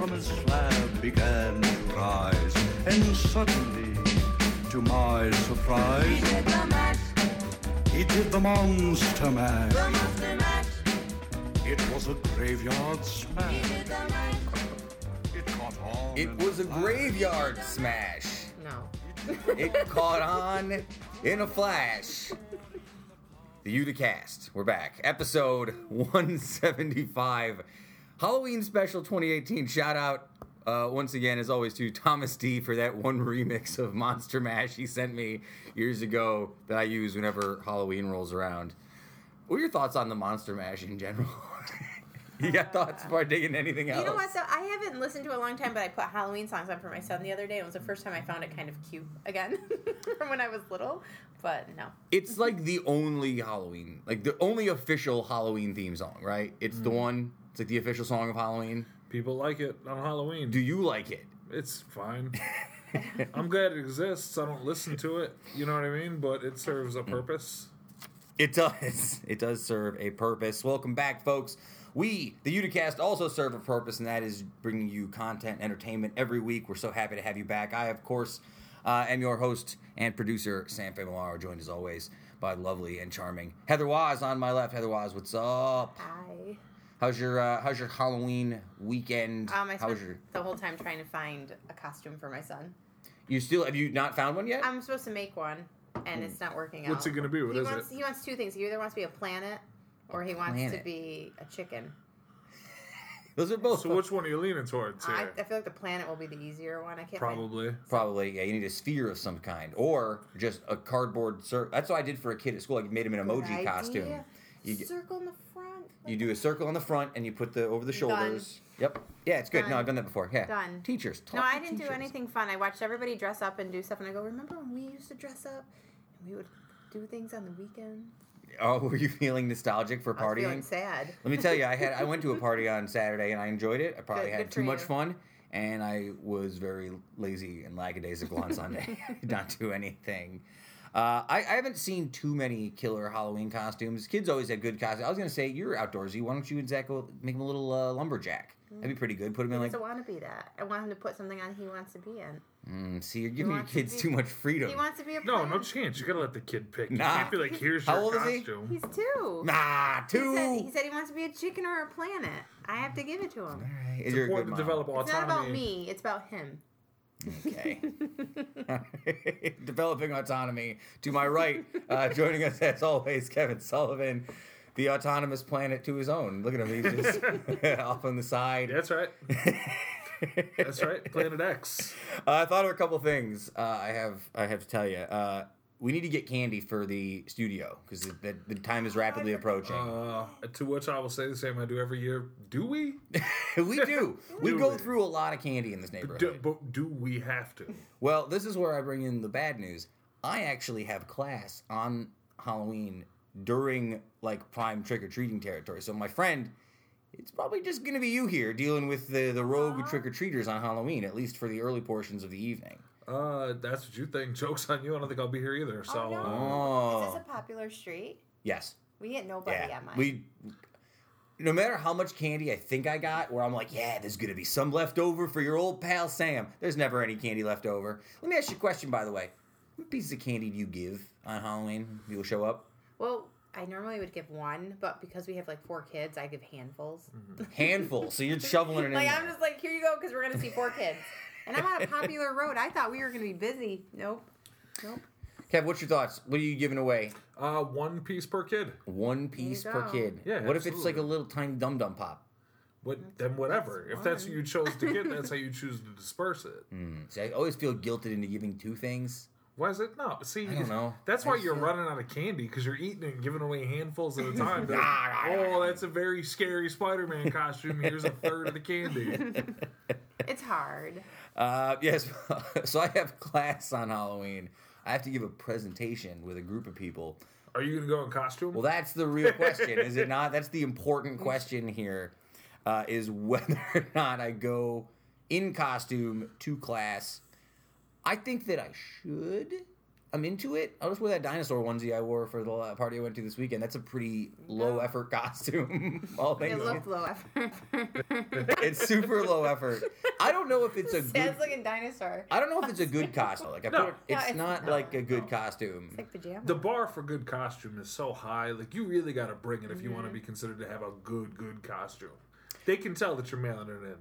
from his slab began to rise. And suddenly, to my surprise, He did the mash, he did the monster mash. the monster mash. It was a graveyard He smash. did the mash. It caught on. It was a flash. graveyard smash. No. It caught on in a flash. The Uticast. We're back. Episode 175. Halloween special 2018. Shout out uh, once again, as always, to Thomas D for that one remix of Monster Mash he sent me years ago that I use whenever Halloween rolls around. What are your thoughts on the Monster Mash in general? you got thoughts before digging anything else? You know what? So I haven't listened to it a long time, but I put Halloween songs on for my son the other day. It was the first time I found it kind of cute again from when I was little. But no. It's like the only Halloween, like the only official Halloween theme song, right? It's Mm. the one. It's like the official song of Halloween. People like it on Halloween. Do you like it? It's fine. I'm glad it exists. I don't listen to it. You know what I mean? But it serves a purpose. It does. It does serve a purpose. Welcome back, folks. We, the Uticast, also serve a purpose, and that is bringing you content, and entertainment every week. We're so happy to have you back. I, of course, uh, am your host and producer, Sam Familaro, joined as always by lovely and charming Heather Waz on my left. Heather Waz, what's up? I How's your uh, How's your Halloween weekend? um I How's spent your the whole time trying to find a costume for my son. You still have you not found one yet? I'm supposed to make one, and it's not working out. What's it gonna be? What he is wants, it? He wants two things. He either wants to be a planet, or he wants to be a chicken. Those are both So which one are you leaning towards I, here? I feel like the planet will be the easier one. I can't. Find, Probably. probably yeah. You need a sphere of some kind, or just a cardboard. Cir- That's what I did for a kid at school. I made him an Good emoji costume. You get- Circle in the front. You do a circle on the front, and you put the over the shoulders. Yep. Yeah, it's good. No, I've done that before. Yeah. Done. Teachers. No, I didn't do anything fun. I watched everybody dress up and do stuff, and I go, remember when we used to dress up and we would do things on the weekend? Oh, were you feeling nostalgic for was feeling partying? sad. Let me tell you, I had I went to a party on Saturday and I enjoyed it. I probably Good- had good too much you. fun, and I was very lazy and lackadaisical on Sunday. I did not do anything. Uh, I, I haven't seen too many killer Halloween costumes. Kids always have good costumes. I was gonna say you're outdoorsy. Why don't you and Zach go make him a little uh, lumberjack? That'd be pretty good. Put him in He like. doesn't want to be that. I want him to put something on he wants to be in. Mm, see, you're giving your wants to kids be- too much freedom. He wants to be a No, no chance. You gotta let the kid pick. You Nah. can't be like, here's How your old is he? costume. He's two. Nah, He two. said, he said he wants to be a chicken or a planet. I have to give it to him. Alright, It's you're a good important to mom. develop It's not about me. It's about him. Okay. Developing autonomy. To my right, uh, joining us as always, Kevin Sullivan, the autonomous planet to his own. Look at him, he's just off on the side. That's right. That's right. Planet X. Uh, I thought of a couple things. Uh, I have I have to tell you. We need to get candy for the studio because the, the, the time is rapidly approaching. Uh, to which I will say the same I do every year. Do we? we do. We Do go we? through a lot of candy in this Do, neighborhood. but do we have to? Well, this is where I bring in the bad news. I actually have class on Halloween during like prime trick or treating territory. So my friend, it's probably just gonna be you here dealing with the the rogue trick or treaters on Halloween, at least for the early portions of the evening. Uh, that's what you think. Jokes on you. I don't think I'll be here either. So, Oh, no. uh, Oh, Is this a popular street? yes, We get nobody yeah. on mine. We. No matter how much candy I think I got, where I'm like, yeah, there's gonna be some left over for your old pal Sam. There's never any candy left over. Let me ask you a question, by the way. What pieces of candy do you give on Halloween? People show up. well, I normally would give one, but because we have like four kids, I give handfuls. Handfuls. So you're shoveling it in. like. I'm just like, here you go, because we're gonna see four kids, and I'm on a popular road. I thought we were gonna be busy. Nope. Nope. Kev, what's your thoughts? What are you giving away? uh, one piece per kid. One piece per kid. Yeah, What if it's like a little tiny dum dum pop? What? Then whatever. If that's what you chose to get, that's how you choose to disperse it. See, I always feel guilted into giving two things. Why is it no? See, I don't know. That's why just you're feel- running out of candy because you're eating it and giving away handfuls at a time. Like, Nah, nah, nah, oh, that's a very scary Spider-Man costume. Here's a third of the candy. It's hard. Uh, yes. so I have class on Halloween. I have to give a presentation with a group of people. Are you gonna go in costume? Well, that's the real question, is it not? That's the important question here, uh, is whether or not I go in costume to class. I think that I should, I'm into it. I'll just wear that dinosaur onesie I wore for the party I went to this weekend. That's a pretty low No. effort costume. All It things. looked low effort. It's super low effort. I don't know if it's a good. Sad looking dinosaur. I don't know if it's a good costume. Like I No. put, No, it's it's- not no, like a good no. costume. It's like pajamas. The bar for good costume is so high. Like you really got to bring it if you want Mm-hmm. to be considered to have a good, good costume. They can tell that you're mailing it in.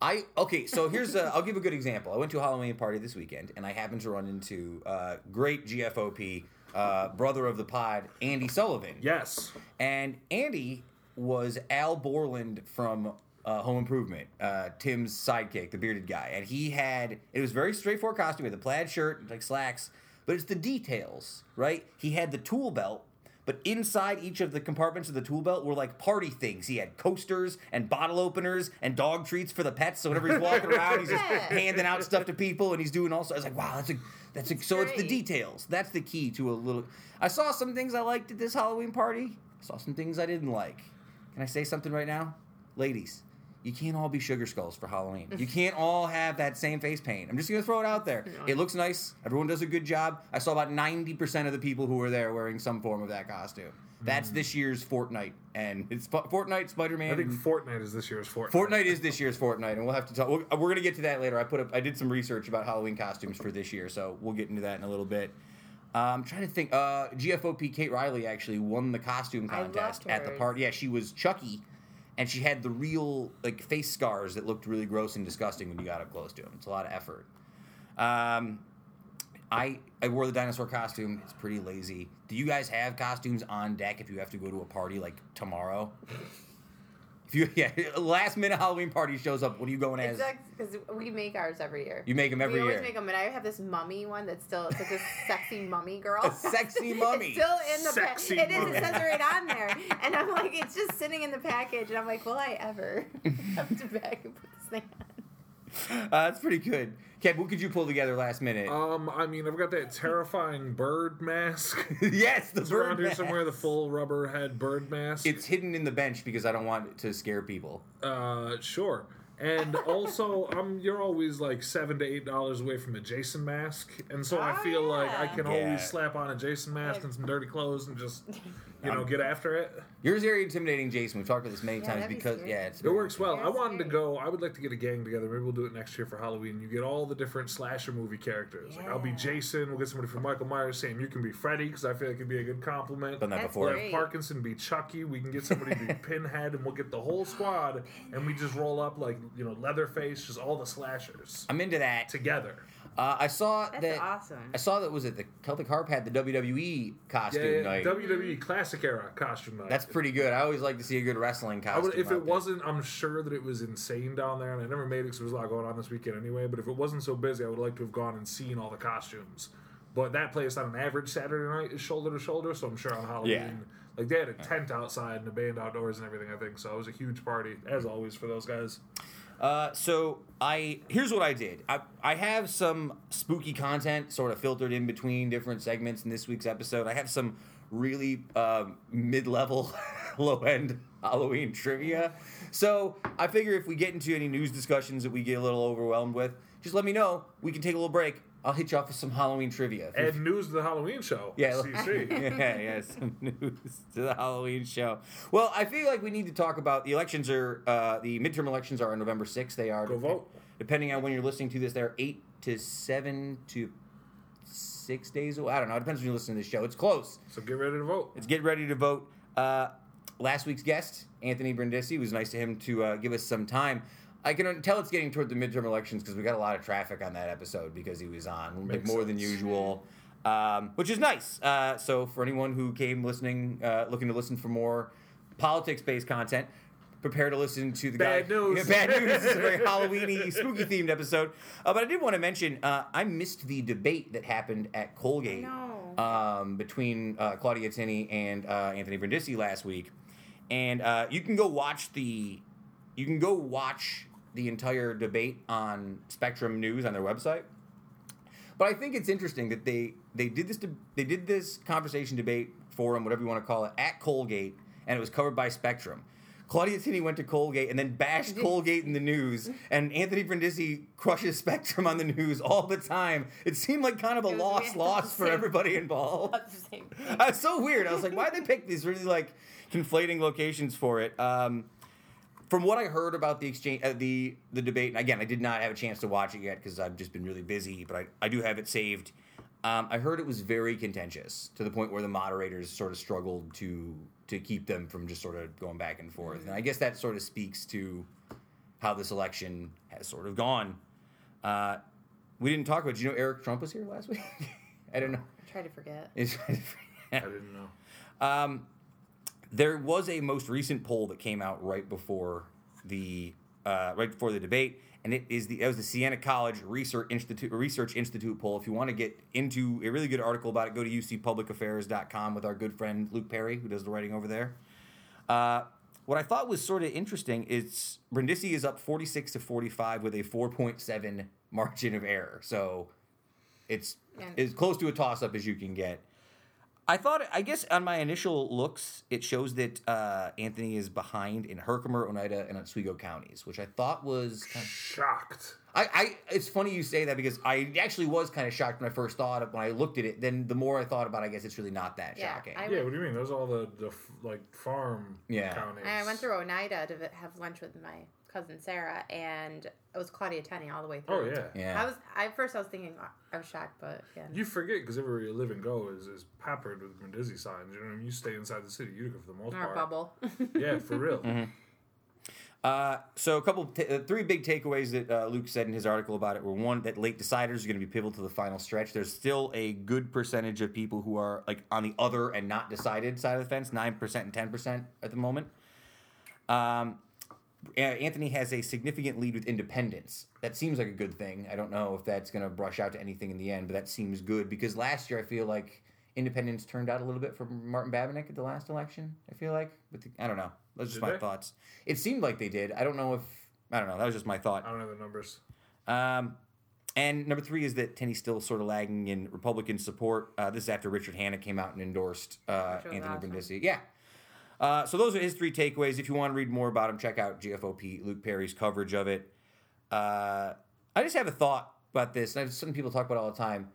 I okay, so here's a, I'll give a good example. I went to a Halloween party this weekend, and I happened to run into uh, great GFOP uh, brother of the pod, Andy Sullivan. Yes. And Andy was Al Borland from uh, Home Improvement, uh, Tim's sidekick, the bearded guy. And he had, it was very straightforward costume. with a plaid shirt, and, like slacks, but it's the details, right? He had the tool belt, but inside each of the compartments of the tool belt were like party things. He had coasters and bottle openers and dog treats for the pets. So whenever he's walking around, he's just handing out stuff to people and he's doing also. I was like, wow, that's a, that's a, so it's the details. That's the key to a little. I saw some things I liked at this Halloween party. I saw some things I didn't like. Can I say something right now? Ladies, you can't all be sugar skulls for Halloween. You can't all have that same face paint. I'm just gonna throw it out there. It looks nice. Everyone does a good job. I saw about 90% of the people who were there wearing some form of that costume. That's this year's Fortnite, and it's F- Fortnite, Spider-Man. I think Fortnite is this year's Fortnite. Fortnite is this year's Fortnite, and we'll have to talk. We're, we're gonna get to that later. I put up, I did some research about Halloween costumes for this year, so we'll get into that in a little bit. Uh, I'm trying to think. Uh, GFOP Kate Riley actually won the costume I loved contest at the hers. party. Yeah, she was Chucky, and she had the real like face scars that looked really gross and disgusting when you got up close to them. It's a lot of effort. Um, I I wore the dinosaur costume. It's pretty lazy. Do you guys have costumes on deck if you have to go to a party like tomorrow? If you yeah, last minute Halloween party shows up, what are you going as? because we make ours every year. You make them every year. we always year. make them, and I have this mummy one that's still it's like this sexy mummy girl. A sexy mummy. It's still in the Sexy package. It is. mummy. It says right on there, and I'm like, it's just sitting in the package, and I'm like, will I ever come to back and put this thing on? Uh, that's pretty good. Kev, what could you pull together last minute? Um, I mean, I've got that terrifying bird mask. yes, the It's around bird here mask. somewhere, the full rubber head bird mask. It's hidden in the bench because I don't want it to scare people. Uh, sure. And also, um, you're always like seven to eight dollars away from a Jason mask, and so I Oh, feel like I can Yeah. always slap on a Jason mask and some dirty clothes and just, you know, um, get after it. Yours very intimidating, Jason. We've talked about this many Yeah, times that'd be because yeah, it's It works well. I wanted to go. I would like to get a gang together. Maybe we'll do it next year for Halloween. You get all the different slasher movie characters. Like I'll be Jason. We'll get somebody from Michael Myers. Sam, you can be Freddy because I feel like it'd be a good compliment. Done that That's before. We'll great. have Parkinson be Chucky. We can get somebody to be Pinhead, and we'll get the whole squad, and we just roll up like you know Leatherface, just all the slashers I'm into that. together. Uh, I saw That's that. awesome. I saw that was it. The Celtic Harp had the WWE costume Yeah, night. WWE Classic Era costume night. That's pretty good. I always like to see a good wrestling I costume. would, if it there. wasn't, I'm sure that it was insane down there, and I never made it because there was a lot going on this weekend anyway. But if it wasn't so busy, I would like to have gone and seen all the costumes. But that place on an average Saturday night is shoulder to shoulder, so I'm sure on Halloween, Yeah. like they had a tent outside and a band outdoors and everything. I think so. It was a huge party, as always, for those guys. Uh, so I here's what I did. I I have some spooky content sort of filtered in between different segments in this week's episode. I have some really um, mid-level, low-end Halloween trivia. So I figure if we get into any news discussions that we get a little overwhelmed with, just let me know. We can take a little break. I'll hit you off with some Halloween trivia. And news of the Halloween show. Yeah. CC. yeah, yeah, some news to the Halloween show. Well, I feel like we need to talk about the elections are uh, the midterm elections are on November sixth. They are Go vote. Depending on when you're listening to this, they're eight to seven to six days away. I don't know. It depends when you listen to this show. It's close. so get ready to vote. It's get ready to vote. Uh, last week's guest, Anthony Brindisi, it was nice to him to uh, give us some time. I can tell it's getting toward the midterm elections because we got a lot of traffic on that episode because he was on like Makes more than usual, um, which is nice. Uh, so for anyone who came listening, uh, looking to listen for more politics-based content, prepare to listen to the Bad guy. news. Yeah, bad news. It's a very Halloweeny, spooky themed episode. Uh, but I did want to mention uh, I missed the debate that happened at Colgate um, between uh, Claudia Tenney and uh, Anthony Brindisi last week, and uh, you can go watch the you can go watch the entire debate on Spectrum News on their website. But I think it's interesting that they they did this de- they did this conversation debate forum whatever you want to call it at Colgate, and it was covered by Spectrum. Claudia Tenney went to Colgate and then bashed Colgate in the news, and Anthony Brindisi crushes Spectrum on the news all the time. It seemed like kind of a lost loss for everybody involved. That's the same thing. It's so weird. I was like, why did they pick these really like conflating locations for it? Um, from what I heard about the exchange, uh, the the debate, and again, I did not have a chance to watch it yet because I've just been really busy, but I, I do have it saved. Um, I heard it was very contentious to the point where the moderators sort of struggled to to keep them from just sort of going back and forth, and I guess that sort of speaks to how this election has sort of gone. Uh, we didn't talk about. Did you know Eric Trump was here last week? I don't know. I try to forget. I didn't know. um, there was a most recent poll that came out right before the uh, right before the debate, and it is the it was the Siena College Research Institute Research Institute poll. If you want to get into a really good article about it, go to ucpublicaffairs.com with our good friend Luke Perry, who does the writing over there. Uh, what I thought was sort of interesting is Brindisi is up 46 to 45 with a 4.7 margin of error. So it's And- as close to a toss up as you can get. I thought, I guess, on my initial looks, it shows that uh, Anthony is behind in Herkimer, Oneida, and Oswego counties, which I thought was. Kind of, Shocked. I, I, it's funny you say that because I actually was kind of shocked when I first thought of when I looked at it. Then the more I thought about, it, I guess it's really not that Yeah, shocking. I- Yeah, what do you mean? Those are all the, the f- like farm Yeah. counties. I went through Oneida to have lunch with my cousin Sarah, and it was Claudia Tenney all the way through. Oh yeah. yeah. I was at first I was thinking I was shocked, but yeah. You forget because everywhere you live and go is, is peppered with Brindisi signs. You know what I mean? You stay inside the city, Utica for the most Our part. bubble. Yeah, for real. Uh, so a couple, ta- uh, three big takeaways that uh, Luke said in his article about it were one that late deciders are going to be pivotal to the final stretch. There's still a good percentage of people who are like on the other and not decided side of the fence, nine percent and ten percent at the moment. Um, Anthony has a significant lead with independents. That seems like a good thing. I don't know if that's going to brush out to anything in the end, but that seems good because last year I feel like independents turned out a little bit for Martin Babinec at the last election. I feel like, but the, I don't know. That's just Did my they? thoughts. It seemed like they did. I don't know if I don't know. That was just my thought. I don't know the numbers. Um, and number three is that Tenney's still sort of lagging in Republican support. Uh, this is after Richard Hanna came out and endorsed uh, Anthony. Brindisi. Yeah. Uh, so those are his three takeaways. If you want to read more about him, check out GFOP, Luke Perry's coverage of it. Uh, I just have a thought about this. And I've some people talk about all the time.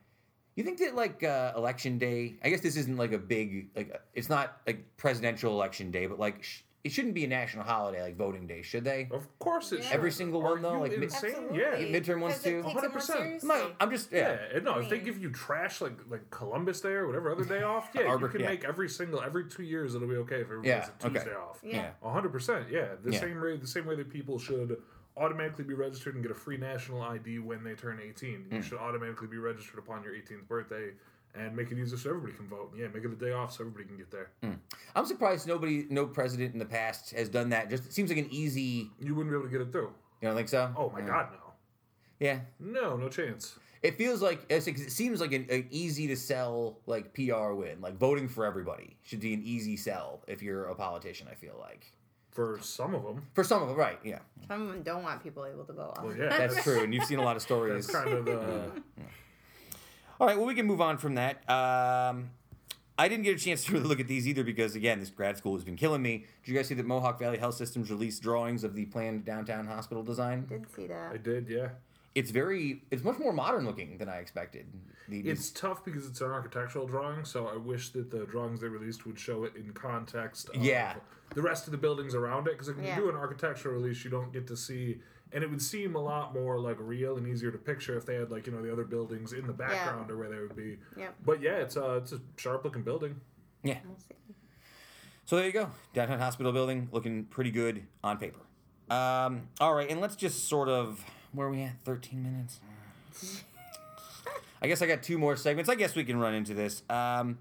You think that like uh, election day? I guess this isn't like a big like it's not like presidential election day, but like sh- it shouldn't be a national holiday like voting day, should they? Of course it Yeah. should. Every single Are one, though, you like, insane? Absolutely. Yeah. Midterm ones, too? takes it more 100%. I'm just yeah. Yeah, no. If they give you trash like like Columbus Day or whatever other day off, yeah, Arbor- you can yeah. make every single every two years it'll be okay if everybody Yeah, has a okay. Tuesday off. Yeah. Hundred percent. Yeah, the Yeah. same way the same way that people should automatically be registered and get a free national ID when they turn eighteen. Mm. You should automatically be registered upon your 18th birthday and make it easier so everybody can vote. Yeah, make it a day off so everybody can get there. Hmm. I'm surprised nobody, no president in the past has done that. Just it seems like an easy. You wouldn't be able to get it through. You don't think so? Oh my Yeah. God, no, Yeah, no, no chance. it feels like it seems like an, an easy to sell like PR win. Like voting for everybody should be an easy sell if you're a politician. I feel like For some of them, for some of them, right? Yeah, Some of them don't want people able to vote. well, yeah, that's true, and you've seen a lot of stories. That's kind of the. Uh, All right, well, we can move on from that. Um, I didn't get a chance to really look at these either because, again, this grad school has been killing me. Did you guys see that Mohawk Valley Health Systems released drawings of the planned downtown hospital design? I did see that. I did, yeah. It's very, it's much more modern looking than I expected. The, It's tough because it's an architectural drawing, so I wish that the drawings they released would show it in context of Yeah. the rest of the buildings around it. Because if Yeah. you do an architectural release, you don't get to see, and it would seem a lot more like real and easier to picture if they had like you know the other buildings in the background or where they would be. Yeah. But yeah, it's a it's a sharp looking building. yeah. So there you go. Downtown hospital building looking pretty good on paper. Um, all right, and let's just sort of, where are we at? 13 minutes? I guess I got two more segments. I guess we can run into this. Um,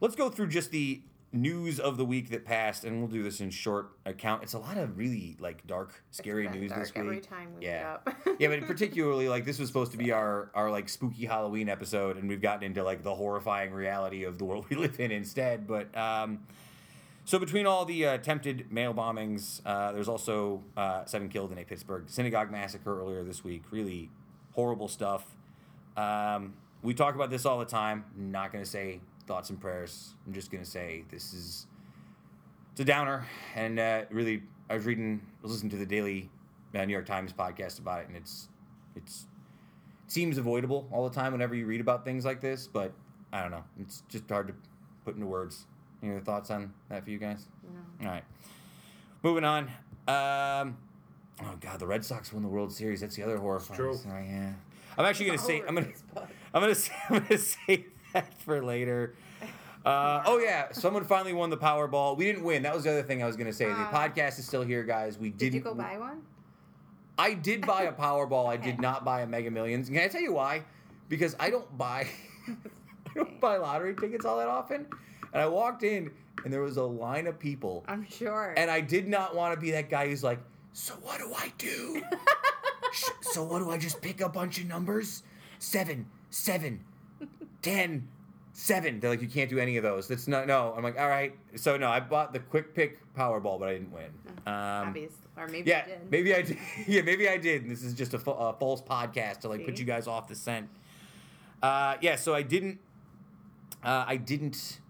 let's go through just the news of the week that passed, and we'll do this in short account. It's a lot of really like dark, scary news dark this week. Every time we yeah. up. yeah, but particularly like this was supposed to be our our like spooky Halloween episode, and we've gotten into like the horrifying reality of the world we live in instead. But um, so between all the uh, attempted mail bombings, uh, there's also uh, seven killed in a Pittsburgh synagogue massacre earlier this week. Really horrible stuff. Um, we talk about this all the time. I'm not gonna say thoughts and prayers. I'm just gonna say this is it's a downer, and uh, really, I was reading, I was listening to the Daily uh, New York Times podcast about it, and it's it's it seems avoidable all the time whenever you read about things like this, but I don't know, it's just hard to put into words. Any other thoughts on that for you guys? No. All right, moving on. Um, oh God, the Red Sox won the World Series. That's the other horrifying. true. story, yeah, I'm actually gonna say I'm gonna. over Facebook. I'm gonna say, I'm gonna save that for later. Uh, oh yeah, someone finally won the Powerball. We didn't win. That was the other thing I was gonna say. The Uh, podcast is still here, guys. We Did didn't. you go buy one? I did buy a Powerball. I did not buy a Mega Millions. Can I tell you why? Because I don't buy. I don't buy lottery tickets all that often. And I walked in, and there was a line of people, I'm sure. and I did not want to be that guy who's like, "So what do I do? Sh- so what do I just pick a bunch of numbers? Seven, seven, ten, seven. They're like, you can't do any of those. That's not no. I'm like, all right. So no, I bought the quick pick Powerball, but I didn't win. Um, Obvious. Or maybe yeah, maybe I did. Yeah, maybe I did. And this is just a, a false podcast to like put you guys off the scent. Uh, yeah, so I didn't. Uh, I didn't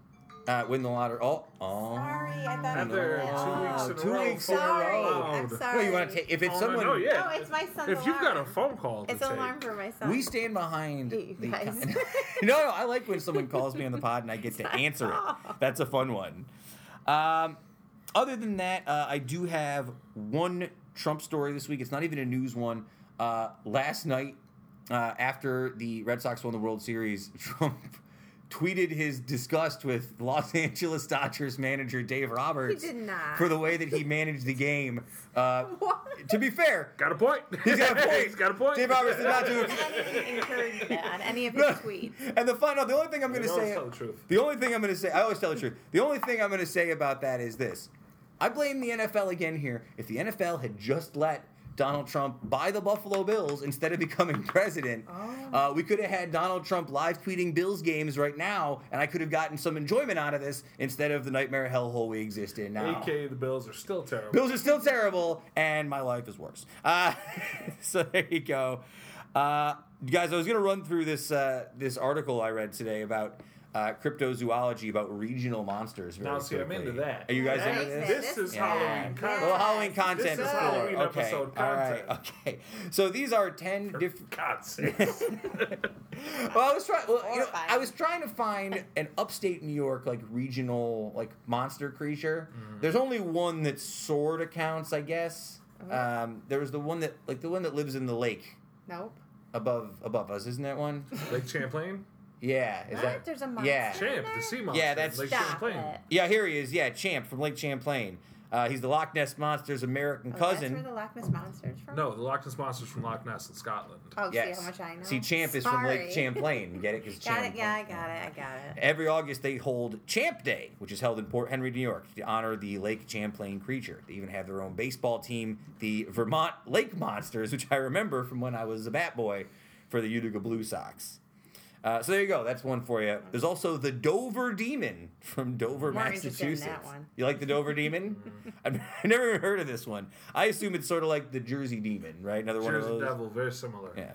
uh, win the lottery. Oh, oh. Sorry, I thought And you there did. two weeks in a Two row. weeks in a Sorry, row. I'm sorry. No, you want to take if it's Oh, someone. no, yeah. No, it's my son's If you've got a alarm. phone call to It's an take, alarm for my son. We stand behind. You the- guys. no, no, I like when someone calls me on the pod and I get to answer it. That's a fun one. Um, other than that, uh, I do have one Trump story this week. It's not even a news one. Uh, last night, uh, after the Red Sox won the World Series, Trump tweeted his disgust with Los Angeles Dodgers manager Dave Roberts did not. for the way that he managed the game. Uh, What? to be fair, got a point. He's got a point. He's got a point. Dave Roberts did not do it encourage that on any of his tweets. And the final, the only thing I'm going to say, tell the truth. the only thing I'm going to say, I always tell the truth. The only thing I'm going to say about that is this: I blame the NFL again here. If the NFL had just let Donald Trump buy the Buffalo Bills instead of becoming president, Oh. uh, we could have had Donald Trump live tweeting Bills games right now, and I could have gotten some enjoyment out of this instead of the nightmare hellhole we exist in now. AK, the Bills are still terrible. Bills are still terrible, and my life is worse. Uh, so there you go, uh, guys. I was gonna run through this uh, this article I read today about uh, cryptozoology about regional monsters. very Now, see, I'm quickly. into that. Are you guys That into is this? This is Yeah. Halloween content. little Halloween content This is before. Halloween okay. episode All right. content. Okay. So these are ten different. God sakes. well, I was trying. Well, you know, I was trying to find an upstate New York like regional like monster creature. Mm-hmm. There's only one that sort of counts, I guess. Uh-huh. Um, there was the one that like the one that lives in the lake Nope. above above us, isn't that one? Lake Champlain? Yeah, is What? that? There's a monster. Yeah. Champ, in the there? sea monster. Yeah, that's- Lake Stop Champlain. it. Yeah, here he is. Yeah, Champ from Lake Champlain. Uh, he's the Loch Ness monster's American Oh, cousin. That's where the Loch Ness monster's from. No, the Loch Ness monster's from Loch Ness in Scotland. Oh, yes. see how much I know. See, Champ is from Lake Sorry. Champlain. Get it? Because Got it. Yeah, I got it. I got it. Every August, they hold Champ Day, which is held in Port Henry, New York, to honor the Lake Champlain creature. They even have their own baseball team, the Vermont Lake Monsters, which I remember from when I was a bat boy for the Utica Blue Sox. Uh, so there you go. That's one for you. There's also the Dover Demon from Dover, More interested in Massachusetts. that one. You like the Dover Demon? I've never even heard of this one. I assume it's sort of like the Jersey Demon, right? Another one of Jersey those. Devil, very similar. Yeah.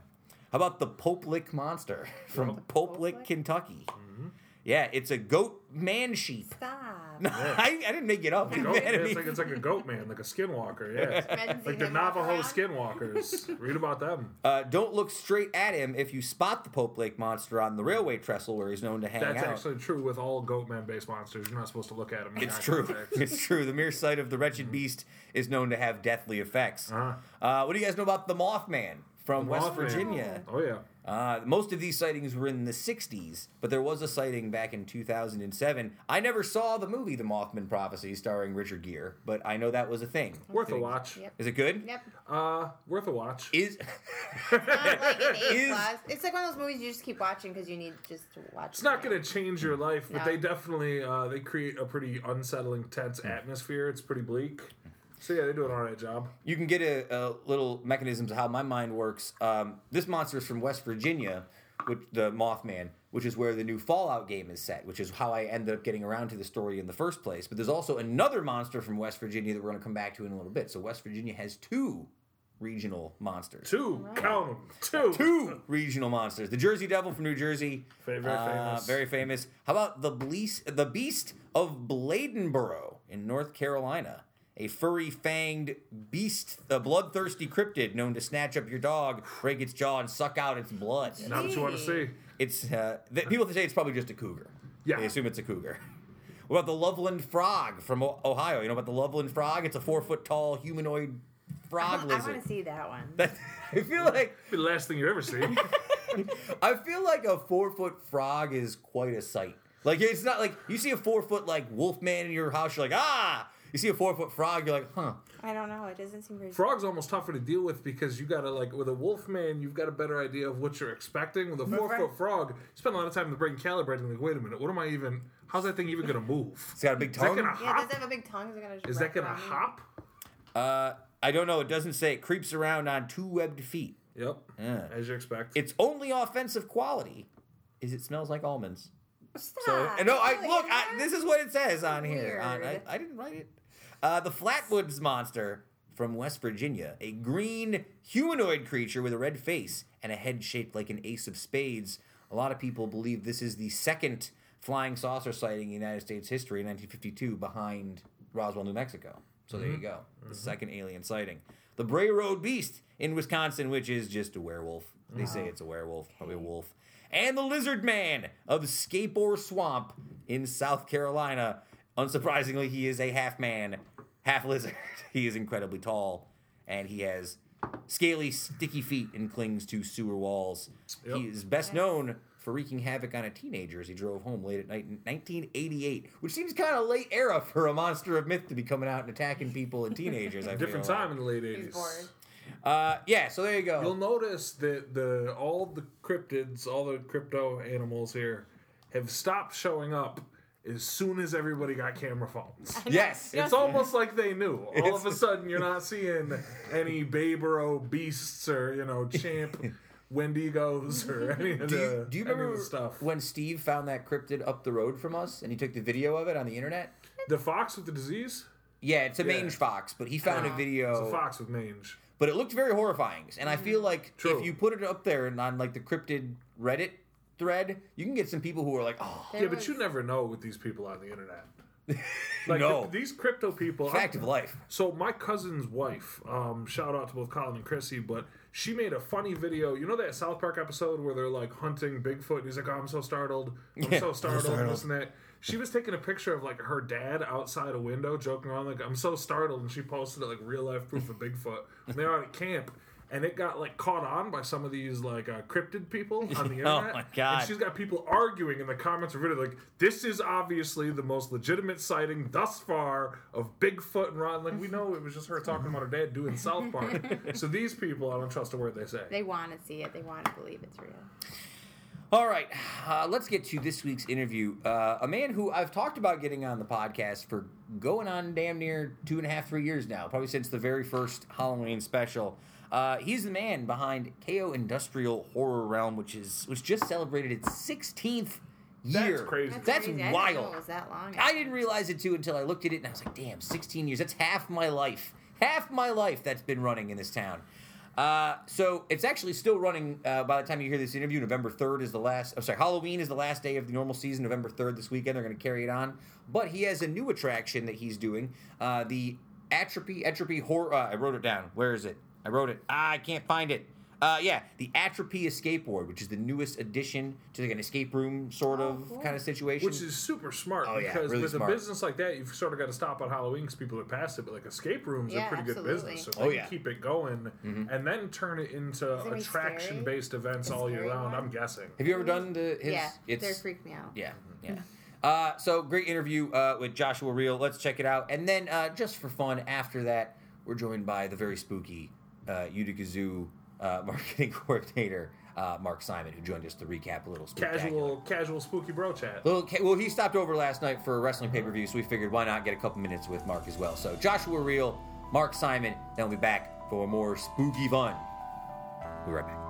How about the Pope Lick Monster from Yep. Pope Lick, Lick? Kentucky? Mm-hmm. Yeah, it's a goat man sheep. Stop. No, I, I didn't make it up. Goat, Man, it's, like, it's like a goat man, like a skinwalker, yeah. Like the Navajo around. skinwalkers. Read about them. uh, don't look straight at him if you spot the Pope Lake monster on the railway trestle where he's known to hang That's out. actually true with all goat man based monsters. You're not supposed to look at them. in it's true. contact. It's true. The mere sight of the wretched beast is known to have deathly effects. Uh-huh. Uh, what do you guys know about the Mothman from West Mothman. Virginia? Oh, yeah. Uh, most of these sightings were in the 60s, but there was a sighting back in 2007. I never saw the movie The Mothman Prophecy starring Richard Gere, but I know that was a thing. Worth a watch. Yep. Is it good? Yep. Uh, worth a watch. Is Not like an A Is- plus. It's like one of those movies you just keep watching because you need just to watch. It's not going to change your life, but No. they definitely uh, they create a pretty unsettling, tense atmosphere. It's pretty bleak. So yeah, they do an alright job. you can get a, a little mechanisms of how my mind works. Um, this monster is from West Virginia, which the Mothman, which is where the new Fallout game is set, which is how I ended up getting around to the story in the first place. But there's also another monster from West Virginia that we're going to come back to in a little bit. So West Virginia has two regional monsters. Two, count them. Two. Two regional monsters. The Jersey Devil from New Jersey. Very- very uh, famous. Very famous. How about the Beast, the Beast of Bladenboro in North Carolina. A furry fanged beast, the bloodthirsty cryptid known to snatch up your dog, break its jaw, and suck out its blood. Not what you want to see. It's uh, th- people say it's probably just a cougar. Yeah. they assume it's a cougar. What about the Loveland frog from O- Ohio? You know about the Loveland frog? It's a four foot tall humanoid frog I lizard. I want to see that one. That- I feel like Be the last thing you ever see. I feel like a four foot frog is quite a sight. Like it's not like you see a four foot like wolf man in your house, you're like ah. You see a four foot frog, you're like huh. I don't know. It doesn't seem very. Frog's almost tougher to deal with because you gotta like with a wolf man, you've got a better idea of what you're expecting. With a four foot frog, you spend a lot of time in the brain calibrating. Like, wait a minute, what am I even? How's that thing even gonna move? It's got a big tongue. Is that tongue. gonna Yeah, does it have a big tongue? Is it gonna? just Is that gonna around hop? Uh, I don't know. It doesn't say. It creeps around on two webbed feet. Yep, Yeah. as you expect. Its only offensive quality is it smells like almonds. So Stop. no, I look. I, this is what it says on here. On, I, I didn't write it. Uh, the Flatwoods monster from West Virginia, a green humanoid creature with a red face and a head shaped like an ace of spades. A lot of people believe this is the second flying saucer sighting in United States history in 1952, behind Roswell, New Mexico. So there you go, the second alien sighting. The Bray Road Beast in Wisconsin, which is just a werewolf. They say it's a werewolf, probably a wolf. And the Lizard Man of Scape Ore Swamp in South Carolina. Unsurprisingly, he is a half man, half lizard. he is incredibly tall, and he has scaly, sticky feet and clings to sewer walls. Yep. He is best known for wreaking havoc on a teenager as he drove home late at night in 1988, which seems kind of late era for a monster of myth to be coming out and attacking people and teenagers. I Different feel like. time in the late eighties. bored. Uh, yeah, so there you go. You'll notice that the all the cryptids, all the crypto animals here, have stopped showing up as soon as everybody got camera phones. yes, Yeah. It's almost like they knew. All of a sudden, you're not seeing any Bayboro beasts or you know champ Wendigos or any of Do the you, do you any of remember the stuff. when Steve found that cryptid up the road from us and he took the video of it on the internet? The fox with the disease. Yeah, it's a Yeah. mange fox, but he found a ah, video. It's a fox with mange. but it looked very horrifying. And I feel mm-hmm. like True. if you put it up there and on like the cryptid Reddit thread, you can get some people who are like, "Oh, yeah, but you never know with these people on the internet. Like no, these crypto people. fact of life." So my cousin's wife, um, shout out to both Colin and Chrissy, but she made a funny video. You know that South Park episode where they're like hunting Bigfoot? And he's like, oh, "I'm so startled, I'm Yeah, so I'm startled," startled. and this and that. She was taking a picture of like her dad outside a window, joking around like, "I'm so startled," and she posted it like real life proof of Bigfoot. And they're out at camp. And it got like caught on by some of these like uh, cryptid people on the internet. Oh internet. my God. And she's got people arguing in the comments of video like, "This is obviously the most legitimate sighting thus far of Bigfoot and Ron." Like we know it was just her talking about her dad doing South Park. so these people, I don't trust a word they say. They want to see it. They want to believe it's real. All right, uh, let's get to this week's interview. Uh, a man who I've talked about getting on the podcast for going on damn near two and a half, three years now, probably since the very first Halloween special. Uh, he's the man behind Cayo Industrial Horror Realm, which is which just celebrated its 16th year. That's crazy. That's, That's crazy. I didn't wild. know it was that long. I didn't realize it too until I looked at it and I was like, damn, 16 years. That's half my life. Half my life that's been running in this town. Uh, so it's actually still running uh, by the time you hear this interview. November 3rd is the last, I'm sorry, Halloween is the last day of the normal season. November 3rd this weekend. They're going to carry it on. But he has a new attraction that he's doing. Uh, the Atrophy, Atrophy Horror. Uh, I wrote it down. Where is it? I wrote it. Ah, I can't find it. Uh, yeah, the Atrophy Escape Board, which is the newest addition to like an escape room sort Oh, of cool. kind of situation. Which is super smart Oh, yeah, because really with smart. a business like that, you've sort of got to stop on Halloween because people are past it. But like escape rooms Yeah, are pretty absolutely. good business, so Oh, they yeah. Mm-hmm. keep it going and then turn it into attraction-based events The all year round. one? I'm guessing. Have you ever done the his? yeah, it's they're freaked me out. yeah, yeah. Uh, so great interview uh, with Joshua Reale. Let's check it out, and then uh, just for fun, after that, we're joined by the very spooky uh, Utica uh, marketing coordinator uh, Mark Simon, who joined us to recap a little. Casual, casual spooky bro chat. Little, ca- well, he stopped over last night for a wrestling pay per view, so we figured why not get a couple minutes with Mark as well. So Joshua Reale, Mark Simon, then we'll be back for more spooky fun. We'll be right back.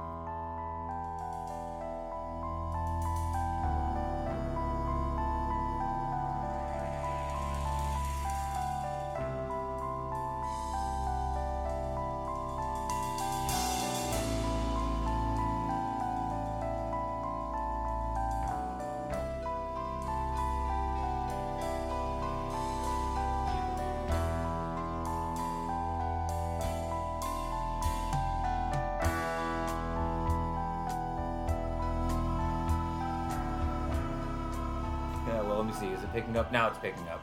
Now it's picking up.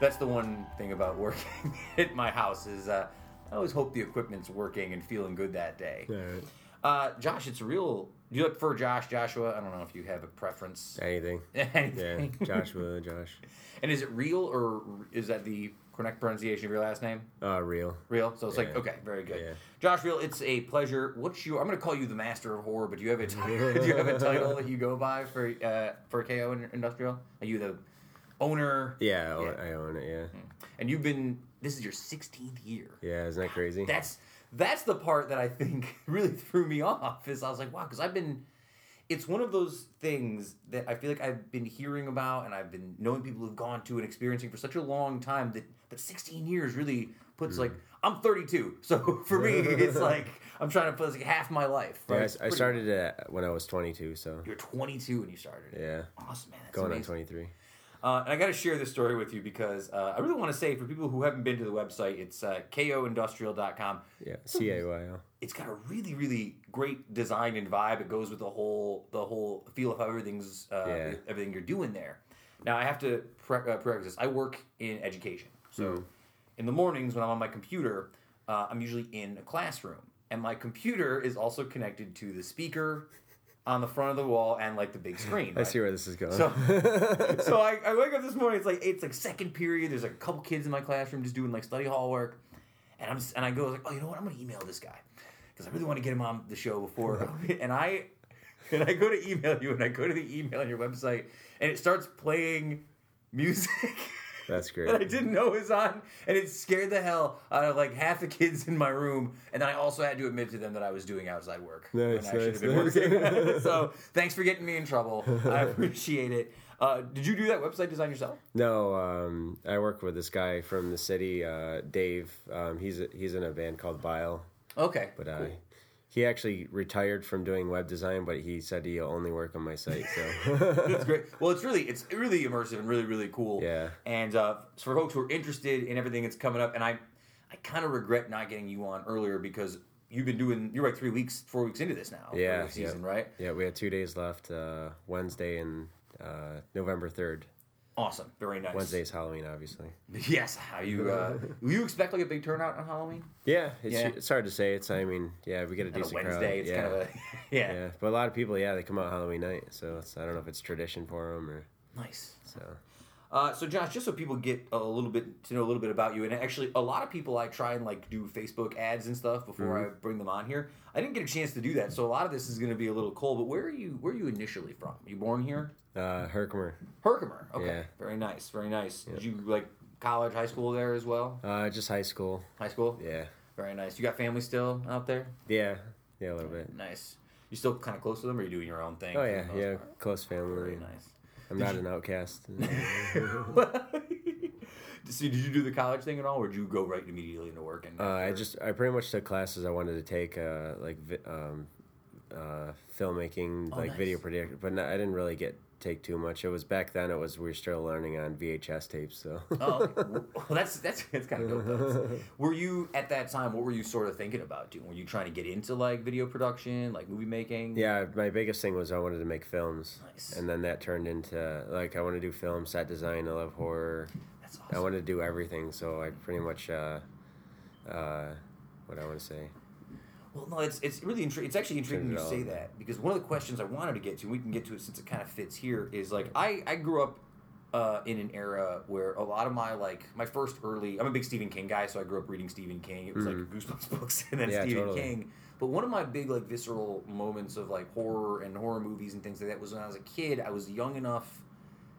That's the one thing about working at my house is uh, I always hope the equipment's working and feeling good that day. Alright. Uh, Josh, it's a real. Do you prefer Josh, Joshua? I don't know if you have a preference. Anything. Yeah, Anything. Joshua, Josh. And is it real or is that the correct pronunciation of your last name? Uh, real. Real. So it's like okay, very good. Yeah. Josh, real. It's a pleasure. What's your? I'm going to call you the master of horror, but do you have a t- do you have a title that you go by for uh, for Cayo Industrial? Are you the owner? Yeah, I own- Yeah. I own it. Yeah, hmm. And you've been. This is your 16th year. yeah. Isn't that crazy? That's that's the part that I think really threw me off. Is I was like, wow, because I've been. It's one of those things that I feel like I've been hearing about, and I've been knowing people who've gone to and experiencing for such a long time that that 16 years really puts hmm. like I'm 32, so for me it's like I'm trying to put like half my life. yeah, Right? I, I started it when I was 22, so You're 22 when you started. yeah, Awesome, man. That's going amazing. on 23. Uh, and I got to share this story with you because uh, I really want to say for people who haven't been to the website, it's uh, cayoindustrial.com. Yeah, C A Y O. It's got a really, really great design and vibe. It goes with the whole, the whole feel of how everything's, uh, Yeah. everything you're doing there. Now I have to pre- uh, preface this. I work in education, so in the mornings when I'm on my computer, uh, I'm usually in a classroom, and my computer is also connected to the speaker on the front of the wall and like the big screen. I right? see where this is going. So, so I, I wake up this morning. It's like it's like second period. There's like a couple kids in my classroom just doing like study hall work, and I'm s- and I go like, oh, you know what? I'm gonna email this guy because I really want to get him on the show before. and I and I go to email you, and I go to the email on your website, and it starts playing music. That's that I didn't know it was on, and it scared the hell out of like half the kids in my room. And then I also had to admit to them that I was doing outside work Nice, when I should have been nice, working. so thanks for getting me in trouble. I appreciate it. Uh, did you do that website design yourself? No, um, I work with this guy from the city, uh, Dave. Um, he's he's in a band called Bile, Okay, but uh, he actually retired from doing web design, but he said he'll only work on my site. So that's great. Well, it's really it's really immersive and really really cool. Yeah. And uh, for folks who are interested in everything that's coming up, and I I kind of regret not getting you on earlier because you've been doing you're like three weeks four weeks into this now. Yeah, season yeah. right? yeah, we had two days left: uh, Wednesday and uh, November third. Awesome, very nice. Wednesday's Halloween, obviously. Yes. How you? Uh, will you expect like a big turnout on Halloween? Yeah, it's, Yeah. it's hard to say. It's I mean, yeah, we get a On a decent Wednesday, crowd. it's yeah. kind of a yeah. yeah, but a lot of people, yeah, they come out Halloween night. So it's, I don't know if it's tradition for them or Nice. so. Uh, so Josh, just so people get a little bit to know a little bit about you, and actually a lot of people I try and like do Facebook ads and stuff before I bring them on here. I didn't get a chance to do that, so a lot of this is going to be a little cold. But where are you? Where are you initially from? you born here? Uh, Herkimer, Herkimer. Okay. Yeah. Very nice. Very nice. Did you like college, high school there as well? uh, just high school. High school. Yeah, Very nice. You got family still out there? yeah, yeah, a little bit. Nice. You still kind of close to them, or are you doing your own thing? Oh yeah, yeah, part? close family. Very nice. I'm not an outcast. See, did you do the college thing at all, or did you go right immediately into work? And Uh, I just I pretty much took classes I wanted to take, uh, like vi- um, uh, filmmaking, Oh, like nice. video production, but no, I didn't really get take too much. It was back then. It was we were still learning on VHS tapes, so. oh, okay. well, that's that's that's kind of dope. Were you at that time? What were you sort of thinking about doing? Were you trying to get into like video production, like movie making? Yeah, my biggest thing was I wanted to make films, Nice. and then that turned into like I want to do film, set design. I love horror. that's awesome. I wanted to do everything, so I pretty much, uh, uh, what I want to say. Well, no, it's it's really intri- it's actually intriguing you say that because one of the questions I wanted to get to, and we can get to it since it kind of fits here, is like I I grew up. Uh, in an era where a lot of my like my first early I'm a big Stephen King guy so I grew up reading Stephen King it was like Goosebumps books and then Mm-hmm. Yeah, Stephen totally. King but one of my big like visceral moments of like horror and horror movies and things like that was when I was a kid I was young enough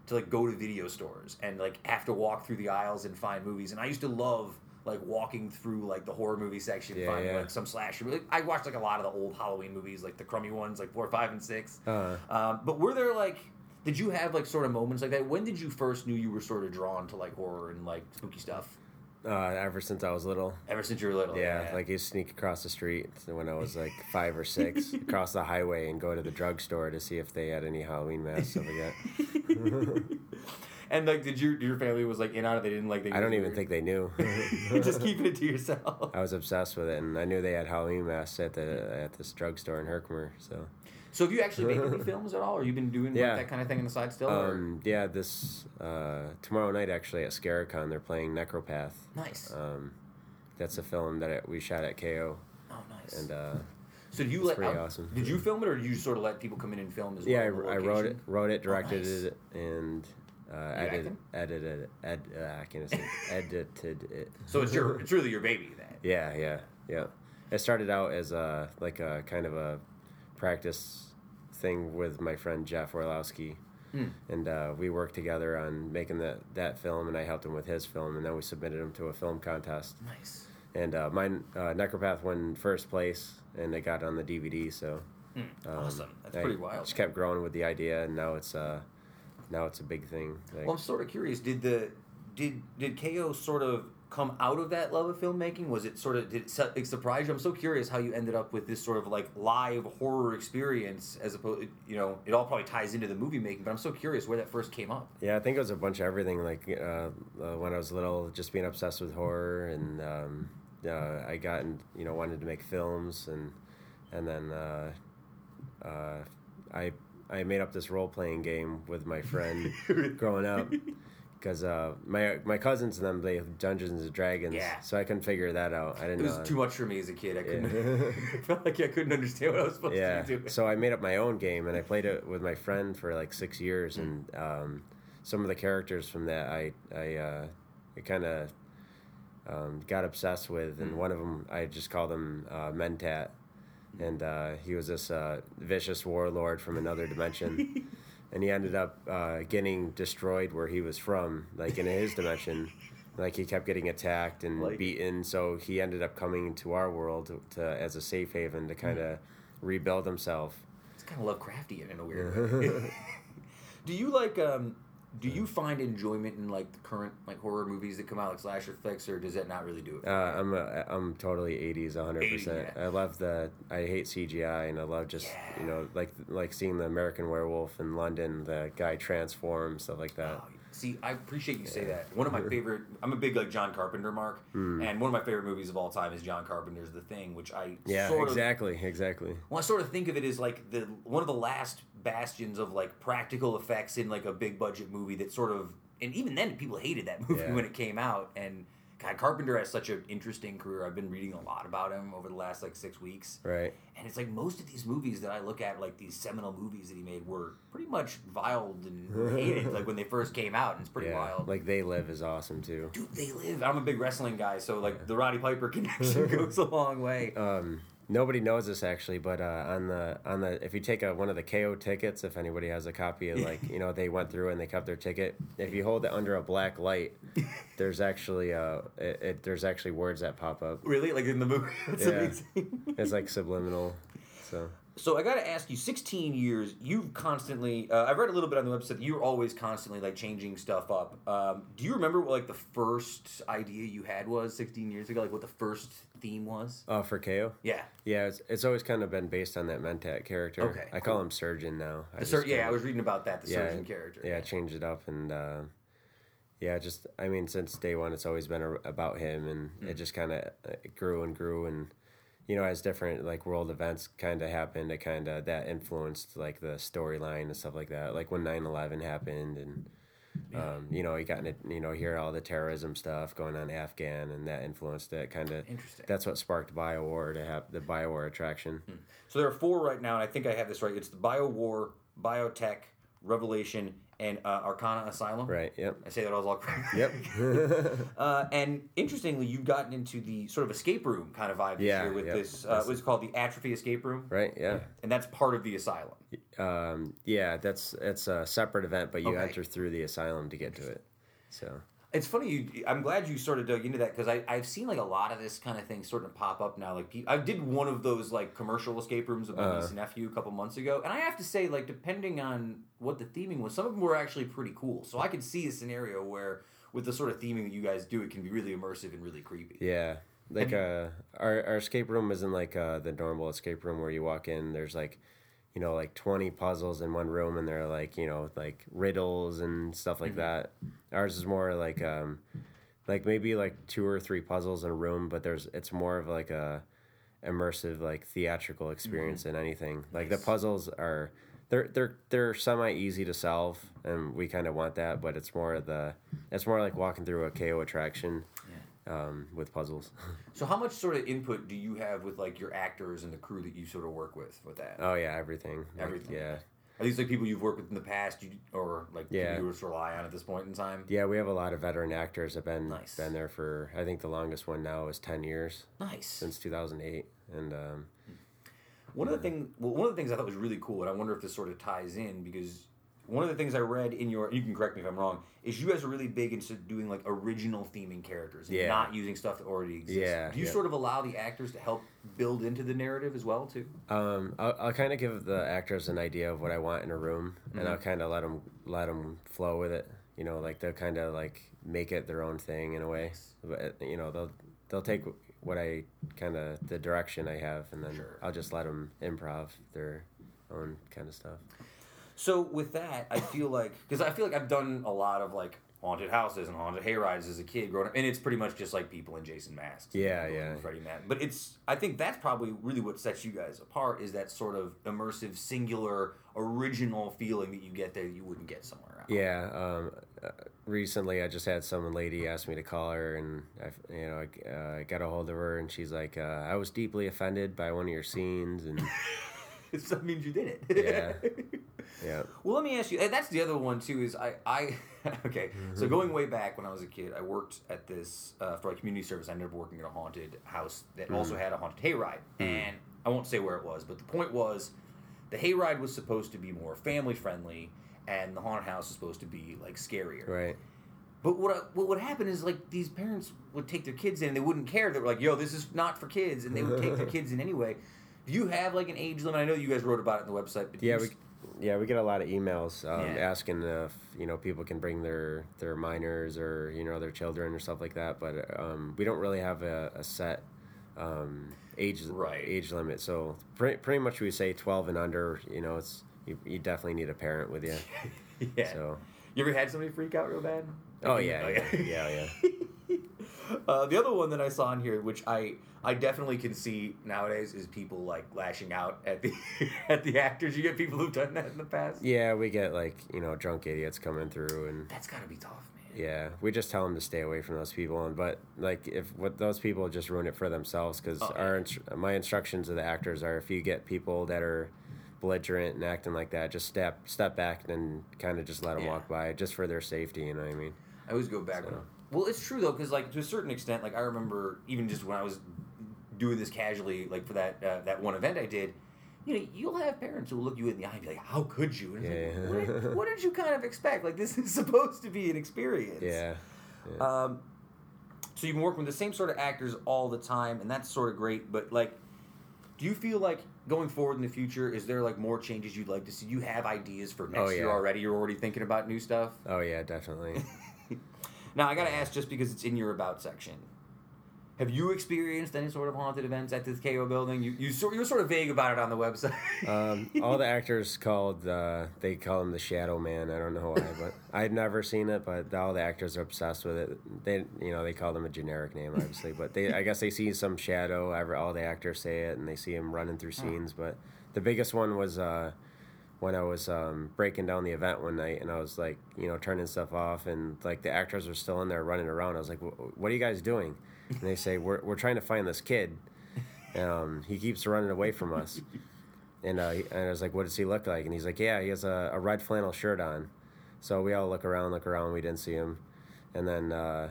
to like go to video stores and like have to walk through the aisles and find movies. And I used to love like walking through like the horror movie section, Yeah, finding yeah. like some slasher. Like, I watched like a lot of the old Halloween movies, like the crummy ones, like four, five, and six. Uh, Um, but were there like, did you have like sort of moments like that? When did you first knew you were sort of drawn to like horror and like spooky stuff? uh, ever since I was little. Ever since you were little? Yeah, like you sneak across the street when I was like five or six, across the highway and go to the drugstore to see if they had any Halloween masks. I forget. and like, did your your family was like in on it? They didn't like. They I don't even think they knew. just keeping it to yourself. I was obsessed with it, and I knew they had Halloween masks at the at this drugstore in Herkimer. So So have you actually made any films at all, or you been doing like, that kind of thing on the side still? or? Um, yeah, this uh, tomorrow night actually at Scare-A-Con they're playing Necropath. nice. Um, that's a film that it, we shot at Cayo, oh, nice. and uh, so you let? pretty out- awesome. Did you film it, or did you sort of let people come in and film as yeah, I, well? I wrote it, wrote it, directed nice. it, and uh, edited, edited, ed, uh, I can't say edited it. So it's your, it's really your baby then. Yeah, yeah, yeah. It started out as a like a kind of a practice thing with my friend Jeff Orlowski, Hmm. and uh, we worked together on making that that film, and I helped him with his film, and then we submitted him to a film contest, Nice. and uh, mine uh, Necropath won first place, and it got on the DVD. So um, awesome. That's I pretty wild. Just kept growing with the idea, and now it's uh, now it's a big thing. Like, Well, I'm sort of curious. Did the did did Cayo sort of come out of that love of filmmaking? Was it sort of did it, su- it surprise you? I'm so curious how you ended up with this sort of like live horror experience as opposed. You know, it all probably ties into the movie making, but I'm so curious where that first came up. Yeah, I think it was a bunch of everything. Like uh, uh, when I was little, just being obsessed with horror, and um, uh, I got in, you know wanted to make films, and and then uh, uh, I I made up this role playing game with my friend growing up. Because uh, my my cousins and them they have Dungeons and Dragons, Yeah. so I couldn't figure that out. I didn't It was know. too much for me as a kid. I couldn't. Yeah. I felt like I couldn't understand what I was supposed yeah. to doing. So I made up my own game and I played it with my friend for like six years. And um, some of the characters from that I I, uh, I kind of um, got obsessed with. And one of them I just called him uh, Mentat, and uh, he was this uh, vicious warlord from another dimension. and he ended up uh, getting destroyed where he was from, like in his dimension. Like he kept getting attacked and Like- beaten, so he ended up coming to our world to, to as a safe haven to kind of rebuild himself. It's kind of Lovecraftian in a weird way. do you like? um Do you find enjoyment in like the current like horror movies that come out, like slasher flicks, or does that not really do it? Uh, I'm a, I'm totally 80s, 100. 80, percent yeah. I love the I hate CGI and I love just you know like like seeing the American Werewolf in London, the guy transform stuff like that. Oh, See, I appreciate you say that. One of my favorite, I'm a big like John Carpenter mark, and one of my favorite movies of all time is John Carpenter's The Thing, which I Yeah, sort of, exactly, exactly. well, I sort of think of it as like the one of the last bastions of like practical effects in like a big budget movie that sort of, and even then people hated that movie Yeah. when it came out. And God, Carpenter has such an interesting career. I've been reading a lot about him over the last like six weeks. Right. And it's like most of these movies that I look at, like these seminal movies that he made, were pretty much viled and hated, like when they first came out, and it's pretty Yeah. wild. Like They Live is awesome too. dude, they live. I'm a big wrestling guy, so like the Roddy Piper connection goes a long way. Um, nobody knows this actually, but uh, on the on the if you take a, one of the Cayo tickets, if anybody has a copy of like you know they went through and they kept their ticket, if you hold it under a black light, there's actually uh it, it, there's actually words that pop up. really, like in the movie, that's Yeah. amazing. It's like subliminal. So So I got to ask you, 16 years, you've constantly. Uh, I've read a little bit on the website. You're always constantly like changing stuff up. Um, do you remember what like the first idea you had was 16 years ago? Like what the first theme was? uh, for Cayo, Yeah. yeah, it's, it's always kind of been based on that Mentat character. Okay, I call him Surgeon now. I sur- yeah, kinda- I was reading about that. The yeah, surgeon character. Yeah, changed it up and uh, yeah, just I mean, since day one, it's always been a, about him, and Hmm. it just kind of grew and grew, and you know, as different like world events kind of happened, it kind of that influenced like the storyline and stuff like that. Like when 9-11 happened, and um, you know, you got into you know hear all the terrorism stuff going on in Afghan, and that influenced it. Kind of Interesting. That's what sparked BioWar to have the BioWar attraction. So there are four right now, and I think I have this right. It's the Bio War, Biotech, Revelation, and uh, Arcana Asylum. Right. Yep. I say that I was all correct. Yep. Uh, and interestingly, you've gotten into the sort of escape room kind of vibe Yeah, year with yep. this. Uh, what's called the Atrophy Escape Room, right. Yeah. and that's part of the asylum. Um, yeah, that's it's a separate event, but you Okay. enter through the asylum to get to it. So It's funny. You, I'm glad you sort of dug into that because I I've seen like a lot of this kind of thing starting to pop up now. Like I did one of those like commercial escape rooms with my Uh. niece and nephew a couple months ago, and I have to say like depending on what the theming was, some of them were actually pretty cool. So I could see a scenario where with the sort of theming that you guys do, it can be really immersive and really creepy. yeah, like uh, our our escape room isn't like uh, the normal escape room where you walk in. There's like, you know, like twenty puzzles in one room, and they're like you know like riddles and stuff like that. Ours is more like um, like maybe like two or three puzzles in a room, but there's it's more of like a immersive like theatrical experience in anything. Like the puzzles are they're they're they're semi easy to solve and we kind of want that, but it's more of the it's more like walking through a Cayo attraction um, with puzzles. So how much sort of input do you have with like your actors and the crew that you sort of work with with that? oh yeah, everything. Like, Everything. yeah. Are these like people you've worked with in the past, you, or like Yeah. you just rely on at this point in time? Yeah, we have a lot of veteran actors that have been Nice. been there for I think the longest one now is 10 years Nice. since 2008 and um, One of the thing, well, one of the things I thought was really cool, and I wonder if this sort of ties in because one of the things I read in your, you can correct me if I'm wrong, is you guys are really big into doing like original theming characters, and Yeah. not using stuff that already exists. Yeah, Do you yeah. sort of allow the actors to help build into the narrative as well too? Um, I'll, I'll kind of give the actors an idea of what I want in a room, and Mm-hmm. I'll kind of let them let them flow with it. You know, like they'll kind of like make it their own thing in a way. But you know, they'll they'll take what I kind of the direction I have, and then Sure. I'll just let them improv their own kind of stuff. So with that, I feel like because I feel like I've done a lot of like haunted houses and haunted hayrides as a kid growing up, and it's pretty much just like people in Jason masks. Yeah, yeah. Freddie Mac. But it's I think that's probably really what sets you guys apart is that sort of immersive, singular, original feeling that you get there that you wouldn't get somewhere else. Yeah. Um, uh, recently, I just had some lady ask me to call her, and I, you know, I uh, got a hold of her, and she's like, uh, "I was deeply offended by one of your scenes," and that means you did it. Yeah. yeah. Well, let me ask you. That's the other one too. Is I I okay. So mm-hmm. going way back when I was a kid, I worked at this uh, for a community service. I ended up working at a haunted house that also mm. had a haunted hayride, mm. and I won't say where it was, but the point was, the hayride was supposed to be more family friendly, and the haunted house was supposed to be like scarier. Right. But what I, what would happen is like these parents would take their kids in, and they wouldn't care. They were like, "Yo, this is not for kids," and they would take their kids in anyway. Do you have like an age limit? I know you guys wrote about it on the website, but Yeah, we yeah we get a lot of emails um, Yeah. asking if you know people can bring their their minors or you know their children or stuff like that, but um, we don't really have a, a set um, age Right. age limit. So pretty, pretty much we say twelve and under. You know, it's you, you definitely need a parent with you. yeah. So You ever had somebody freak out real bad? oh yeah yeah yeah yeah. Uh, the other one that I saw in here, which I I definitely can see nowadays, is people like lashing out at the at the actors. You get people who've done that in the past. Yeah, we get like you know drunk idiots coming through and That's got to be tough, man. Yeah, we just tell them to stay away from those people, and but like if what those people just ruin it for themselves because Oh, our my instructions to the actors are if you get people that are belligerent and acting like that, just step step back and kind of just let them Yeah. walk by, just for their safety. You know what I mean? I always go back. So. Well, it's true though, because like to a certain extent, like I remember even just when I was doing this casually, like for that uh, that one event I did. You know, you'll have parents who will look you in the eye and be like, "How could you?" And it's Yeah. like, what, did, what did you kind of expect? Like this is supposed to be an experience. Yeah, Um, so you've been working with the same sort of actors all the time, and that's sort of great. But like, do you feel like going forward in the future, is there like more changes you'd like to see? You have ideas for next Oh, year already. You're already thinking about new stuff. oh yeah, definitely. Now I gotta ask, just because it's in your about section. Have you experienced any sort of haunted events at this Cayo building? You you sort you're sort of vague about it on the website. um, all the actors called uh, they call him the Shadow Man. I don't know why, but I'd never seen it. But all the actors are obsessed with it. They you know they call them a generic name, obviously, but they I guess they see some shadow. Every all the actors say it, and they see him running through scenes. But the biggest one was. Uh, when I was um, breaking down the event one night and I was like, you know, turning stuff off and like the actors were still in there running around. I was like, what are you guys doing? And they say, we're, we're trying to find this kid. Um, he keeps running away from us. And, uh, and I was like, what does he look like? And he's like, yeah, he has a, a red flannel shirt on. So we all look around, look around. We didn't see him. And then uh,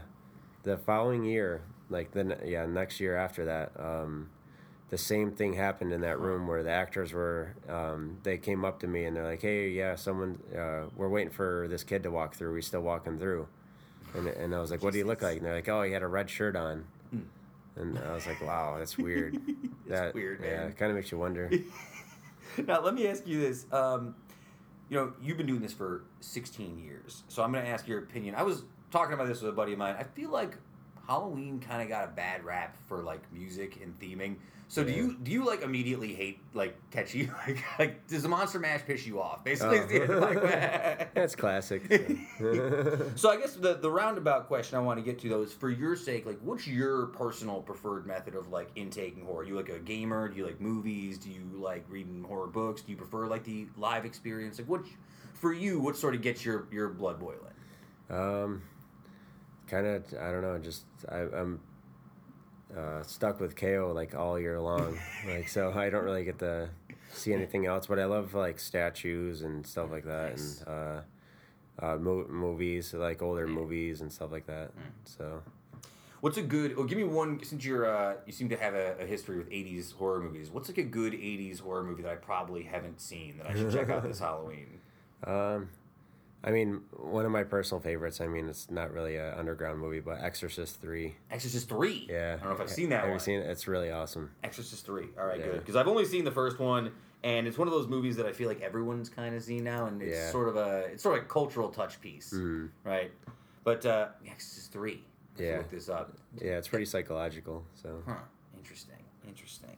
the following year, like the yeah next year after that, um, the same thing happened in that room where the actors were. Um, they came up to me and they're like, "Hey, yeah, someone, uh, we're waiting for this kid to walk through. We still walking through." And, and I was like, "What do you look like?" And they're like, "Oh, he had a red shirt on." And I was like, "Wow, that's weird." that weird, Yeah, it kind of makes you wonder. now let me ask you this. Um, you know, you've been doing this for 16 years, so I'm going to ask your opinion. I was talking about this with a buddy of mine. I feel like Halloween kind of got a bad rap for like music and theming. So do you do you like immediately hate like catchy like like does the Monster Mash piss you off? Basically, Oh. is the- like, That's classic. So I guess the the roundabout question I want to get to though is for your sake, like what's your personal preferred method of like intaking horror? You like a gamer? Do you like movies? Do you like reading horror books? Do you prefer like the live experience? Like what for you? What sort of gets your your blood boiling? Um, kind of, I don't know. Just I, I'm uh, stuck with Cayo like all year long. like so, I don't really get to see anything else. But I love like statues and stuff like that, Nice. and uh, uh, mo- movies like older movies and stuff like that. So What's a good? Well, give me one. Since you're uh, you seem to have a, a history with '80s horror movies. What's like a good '80s horror movie that I probably haven't seen that I should check out this Halloween? um, I mean, one of my personal favorites. I mean, it's not really an underground movie, but Exorcist Three. Exorcist Three. Yeah, I don't know if I've seen that Have one. you seen it? It's really awesome. Exorcist Three. All right, Yeah. good. Because I've only seen the first one, and it's one of those movies that I feel like everyone's kind of seen now, and it's Yeah. sort of a it's sort of a cultural touch piece, Mm. right? But uh, Exorcist Three. Yeah. Look this up. Yeah, it's pretty psychological. So Huh. Interesting. Interesting.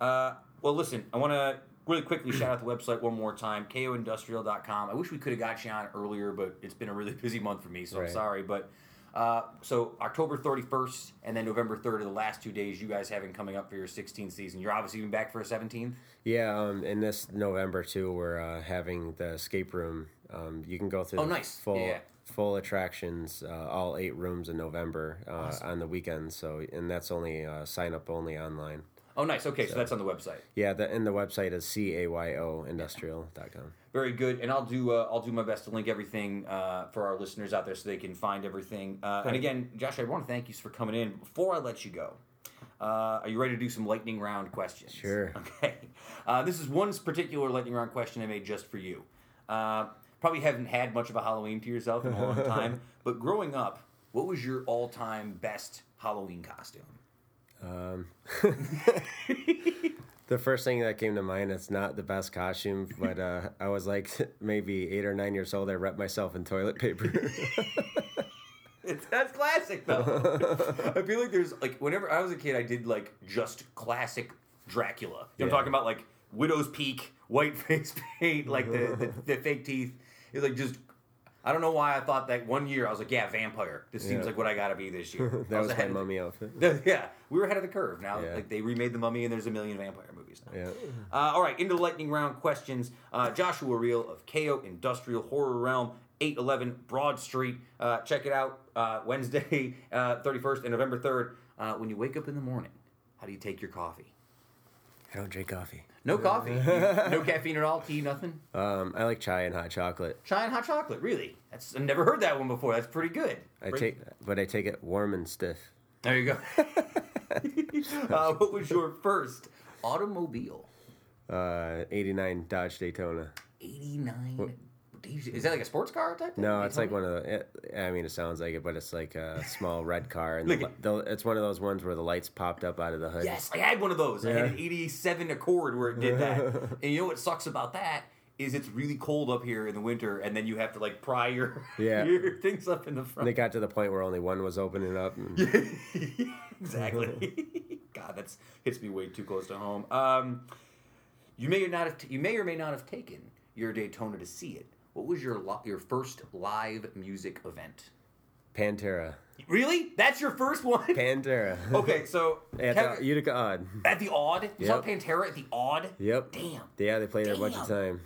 Uh, well, listen, I want to really quickly shout out the website one more time, cayoindustrial.com. I wish we could have got you on earlier, but it's been a really busy month for me, so I'm sorry. But uh, so October 31st and then November 3rd are the last two days you guys having coming up for your 16th season. You're obviously even back for a 17th. Yeah, um, in this November too, we're uh, having the escape room. Um, you can go through Oh, the nice. full Yeah. full attractions, uh, all eight rooms in November uh, on the weekends. So, and that's only uh, sign up only online. Oh, nice. Okay, so that's on the website. Yeah, the and the website is c a y o industrial.com. Very good, and I'll do uh, I'll do my best to link everything uh, for our listeners out there so they can find everything. Uh, and again, Josh, I want to thank you for coming in. Before I let you go, uh, are you ready to do some lightning round questions? Sure. Okay. Uh, this is one particular lightning round question I made just for you. Uh, probably haven't had much of a Halloween to yourself in a long time, but growing up, what was your all-time best Halloween costume? Um, the first thing that came to mind, it's not the best costume, but uh, I was like maybe eight or nine years old. I wrapped myself in toilet paper. It's, that's classic though. I feel like there's like whenever I was a kid, I did like just classic Dracula. You know I'm Yeah. talking about? Like widow's peak, white face paint, like the, the, the fake teeth. It's like just. I don't know why I thought that one year I was like, yeah, vampire. This seems Yeah. like what I gotta be this year. I that was my ahead of- mummy outfit. yeah, we were ahead of the curve. Now, Yeah. like they remade the Mummy, and there's a million vampire movies now. Yeah. Uh, all right, into the lightning round questions. Uh, Joshua Reale of Cayo Industrial Horror Realm, 811 Broad Street. Uh, check it out uh, Wednesday, uh, 31st and November 3rd. Uh, when you wake up in the morning, how do you take your coffee? I don't drink coffee. No coffee. no caffeine at all, tea, nothing. Um, I like chai and hot chocolate. Chai and hot chocolate, really? That's I've never heard that one before. That's pretty good. I Pretty- take, but I take it warm and stiff. There you go. uh, what was your first automobile? Uh, 89 Dodge Daytona. 89. Is that like a sports car type thing? No, it's like one of the. It, I mean, it sounds like it, but it's like a small red car, and the, the, it's one of those ones where the lights popped up out of the hood. Yes, I had one of those. I had an Yeah. 87 Accord where it did that. and you know what sucks about that is it's really cold up here in the winter, and then you have to like pry your, Yeah. your things up in the And front. it got to the point where only one was opening up. And, exactly. God, that's hits me way too close to home. Um, you may or not have you may or may not have taken your Daytona to see it. What was your li- your first live music event? Pantera. Really? That's your first one? Pantera. okay, so At Kevin- the Utica Aud. at the Aud, you saw Yep. Pantera at the Aud. Yep. Damn. Yeah, they played it a bunch of times.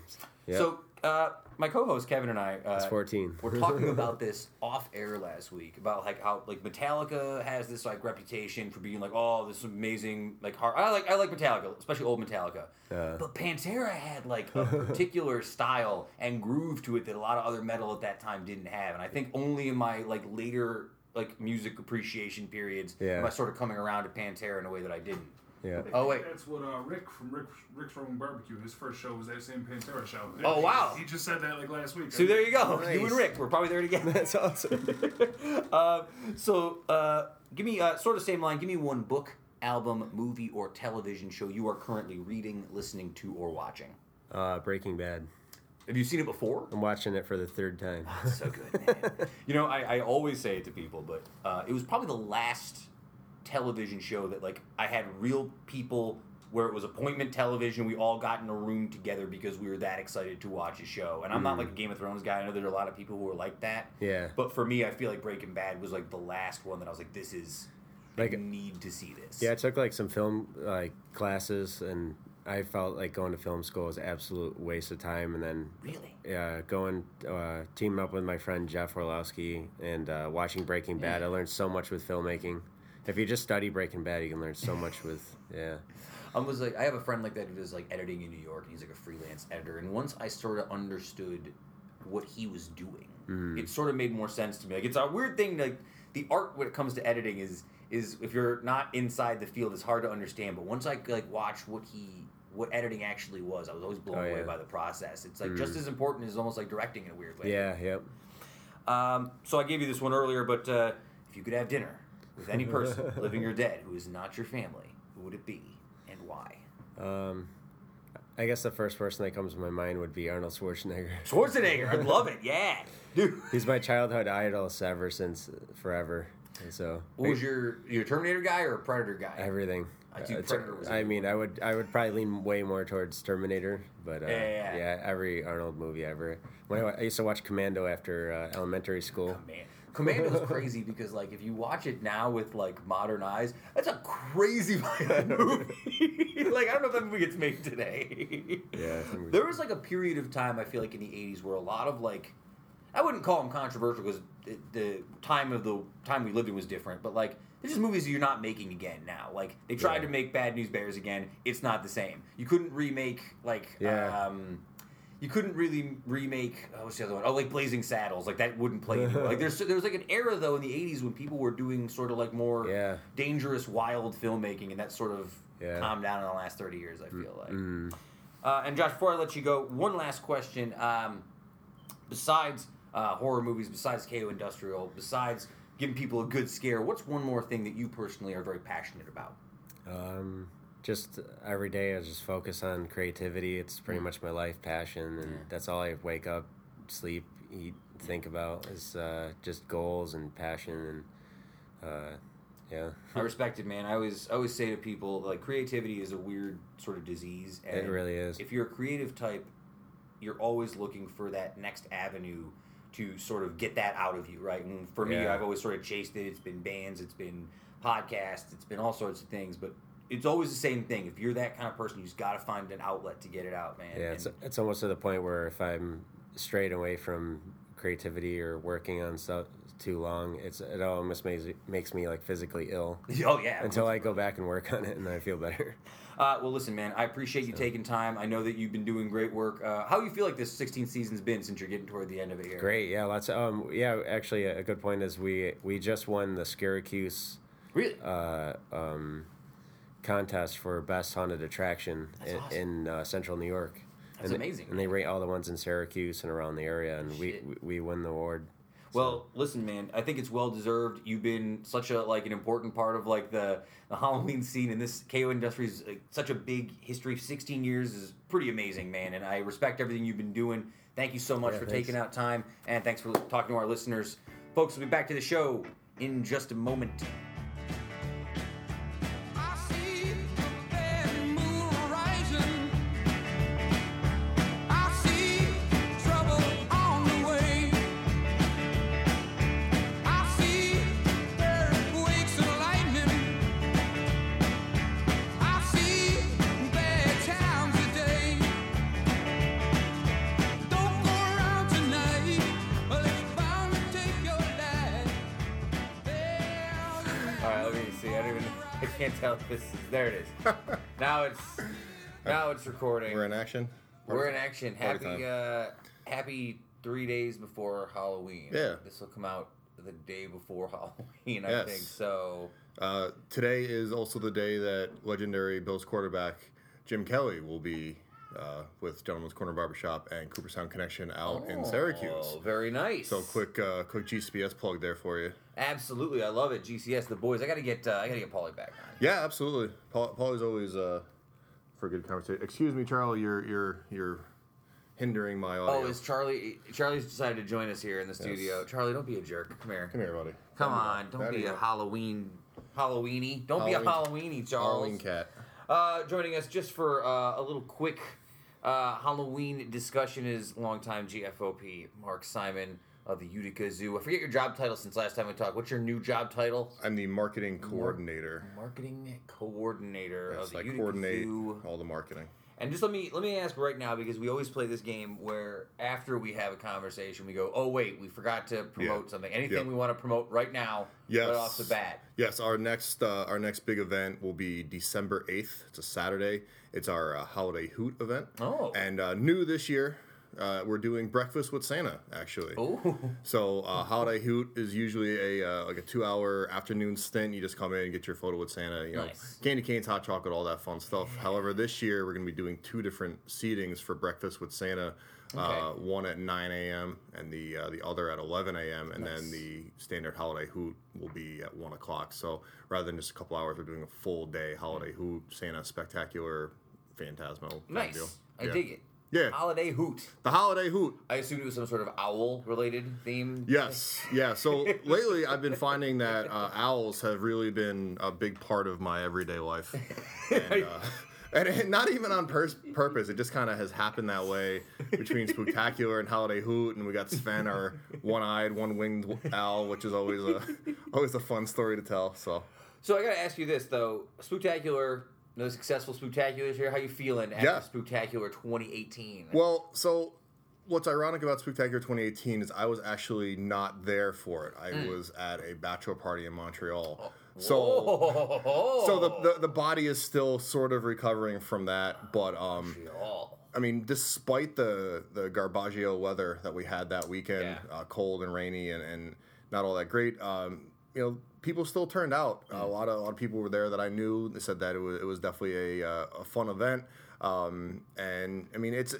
Yep. So, uh, my co-host Kevin and I, uh, It's 14. we're talking about this off air last week about like how like Metallica has this like reputation for being like oh this amazing like hard. I like I like Metallica, especially old Metallica. Uh. but Pantera had like a particular style and groove to it that a lot of other metal at that time didn't have, and I think only in my like later like music appreciation periods Yeah. am I sort of coming around to Pantera in a way that I didn't. Yeah. Oh, wait. That's what uh, Rick from Rick Rick's Roman Barbecue. His first show was that same Pantera show. Oh, wow. He, he just said that like last week. So there you go, you and Rick, we're probably there together. That's awesome. uh, so, uh, give me uh, sort of same line. Give me one book, album, movie, or television show you are currently reading, listening to, or watching. Uh, Breaking Bad. Have you seen it before? I'm watching it for the third time. so good, man. you know, I, I always say it to people, but uh, it was probably the last television show that like I had real people where it was appointment television. We all got in a room together because we were that excited to watch a show. And I'm not like a Game of Thrones guy. I know there are a lot of people who are like that. Yeah. But for me, I feel like Breaking Bad was like the last one that I was like, this is. Like- I need to see this. Yeah, I took like some film like classes, and I felt like going to film school was an absolute waste of time. And then Really? yeah, going uh, teaming up with my friend Jeff Orlowski and uh, watching Breaking Bad, I learned so much with filmmaking. If you just study Breaking Bad, you can learn so much with yeah. I was like, I have a friend like that who does like editing in New York, and he's like a freelance editor. And once I sort of understood what he was doing, it sort of made more sense to me. Like, it's a weird thing. Like, the art when it comes to editing is is if you're not inside the field, it's hard to understand. But once I like watch what he what editing actually was, I was always blown Oh, away by the process. It's like just as important as almost like directing in a weird way. Yeah, yep. Um, so I gave you this one earlier, but uh, if you could have dinner with any person, living or dead, who is not your family, who would it be and why? Um, I guess the first person that comes to my mind would be Arnold Schwarzenegger. Schwarzenegger, I love it. Yeah, dude. He's my childhood idol ever since forever. And so What was your your Terminator guy or a Predator guy? everything. I Uh, Predator was I mean, I would I would probably lean way more towards Terminator, but uh, Yeah, yeah, yeah. every Arnold movie ever. When I, I used to watch Commando after uh, elementary school. Man, is crazy because like if you watch it now with like modern eyes, that's a crazy movie. like I don't know if that movie gets made today. Yeah, There was like a period of time I feel like in the '80s where a lot of like, I wouldn't call them controversial because the, the time of the time we lived in was different, but like there's just movies you're not making again now. Like they tried Yeah. to make Bad News Bears again, it's not the same. You couldn't remake like Yeah. um, you couldn't really remake oh, what's the other one? Oh, like Blazing Saddles, like that wouldn't play anymore. like there's there was like an era though in the '80s when people were doing sort of like more Yeah. dangerous, wild filmmaking, and that sort of Yeah. calmed down in the last 30 years. I feel like. Mm. Uh, and Josh, before I let you go, one last question. Um, besides uh, horror movies, besides Cayo Industrial, besides giving people a good scare, what's one more thing that you personally are very passionate about? Um, just every day I just focus on creativity. It's pretty much my life passion, and Yeah. that's all I wake up, sleep, eat, think about is uh, just goals and passion and uh, yeah. I respect it, man. I always I always say to people like creativity is a weird sort of disease. And It really is. If you're a creative type, you're always looking for that next avenue to sort of get that out of you, right? And for me, Yeah. I've always sort of chased it. It's been bands, it's been podcasts, it's been all sorts of things, but it's always the same thing. If you're that kind of person, you just got to find an outlet to get it out, man. Yeah, it's And- it's almost to the point where if I'm strayed away from creativity or working on stuff too long, it's it almost makes makes me like physically ill oh yeah. until I go back and work on it and I feel better. Uh, well, listen, man. I appreciate you taking time. I know that you've been doing great work. Uh, how do you feel like this 16th season's been since you're getting toward the end of it here? Great, yeah, lots. Of, um, yeah, actually, a good point is we we just won the Syracuse Really? uh, um, contest for best haunted attraction That's in, awesome. in uh, central New York. That's and, amazing, And they rate all the ones in Syracuse and around the area, and we, we we win the award. Well, listen, man. I think it's well deserved. You've been such a like an important part of like the, the Halloween scene, and this Cayo industry is like, such a big history. Sixteen years is pretty amazing, man. And I respect everything you've been doing. Thank you so much Yeah, for thanks. taking out time, and thanks for talking to our listeners, folks. We'll be back to the show in just a moment. This is. There it is. now it's. Now it's recording. We're in action. We're in action. Party Happy, uh, happy three days before Halloween. Yeah. This will come out the day before Halloween, I Yes. think. So, Uh, today is also the day that legendary Bills quarterback Jim Kelly will be uh, with Gentleman's Corner Barbershop and Cooperstown Connection out in Syracuse. Oh, very nice. So quick, uh, quick GCBS plug there for you. Absolutely, I love it. GCS, the boys. I gotta get. Uh, I gotta get Paulie back on. Yeah, absolutely. Paul, Paul always uh, for a good conversation. Excuse me, Charlie. Your your your hindering my audio. Oh, is Charlie? Charlie's decided to join us here in the studio. Charlie, don't be a jerk. Come here. Come here, buddy. Come on, don't be you a. Halloween, Halloweeny. Don't Halloween- be a Halloweeny, Charles. Halloween cat. Uh, joining us just for uh, a little quick uh, Halloween discussion is longtime GFOP Mark Simon of the Utica Zoo. I forget your job title since last time we talked. What's your new job title? I'm the marketing coordinator. Marketing coordinator of the I Utica coordinate Zoo. all the marketing. And just let me let me ask right now because we always play this game where after we have a conversation we go, oh wait, we forgot to promote Yeah. something. Anything Yep. we want to promote right now, Yes. right off the bat. Yes, our next uh, our next big event will be December eighth. It's a Saturday. It's our uh, holiday hoot event. Oh. and uh, new this year, uh, we're doing breakfast with Santa. Actually, Oh, so uh, holiday hoot is usually a uh, like a two hour afternoon stint. You just come in and get your photo with Santa. You know, Nice. candy canes, hot chocolate, all that fun stuff. However, this year we're going to be doing two different seatings for breakfast with Santa. Uh, Okay. one at 9 a.m. and the uh, the other at 11 a.m. and Nice. then the standard holiday hoot will be at one o'clock. So rather than just a couple hours, we're doing a full day holiday hoot, Santa spectacular, phantasmo. nice. deal. I Yeah. dig it. Yeah, Holiday hoot. the holiday hoot. I assumed it was some sort of owl related theme. Yes, yeah. So lately, I've been finding that uh, owls have really been a big part of my everyday life, and, uh, and it- not even on pers- purpose. It just kind of has happened that way between Spooktacular and Holiday Hoot, and we got Sven, our one-eyed, one-winged owl, which is always a always a fun story to tell. So So I gotta ask you this though: Spooktacular, no successful Spooktaculars here. How you feeling after Yeah. Spooktacular 2018? Well, so what's ironic about Spooktacular 2018 is I was actually not there for it. I was at a bachelor party in Montreal. So Oh, so the, the the body is still sort of recovering from that, but um Oh. I mean, despite the the Garbaggio weather that we had that weekend, Yeah. uh, cold and rainy and, and not all that great, um, you know, people still turned out. Mm. A lot of a lot of people were there that I knew. They said that it was it was definitely a uh, a fun event, um, and I mean, it's.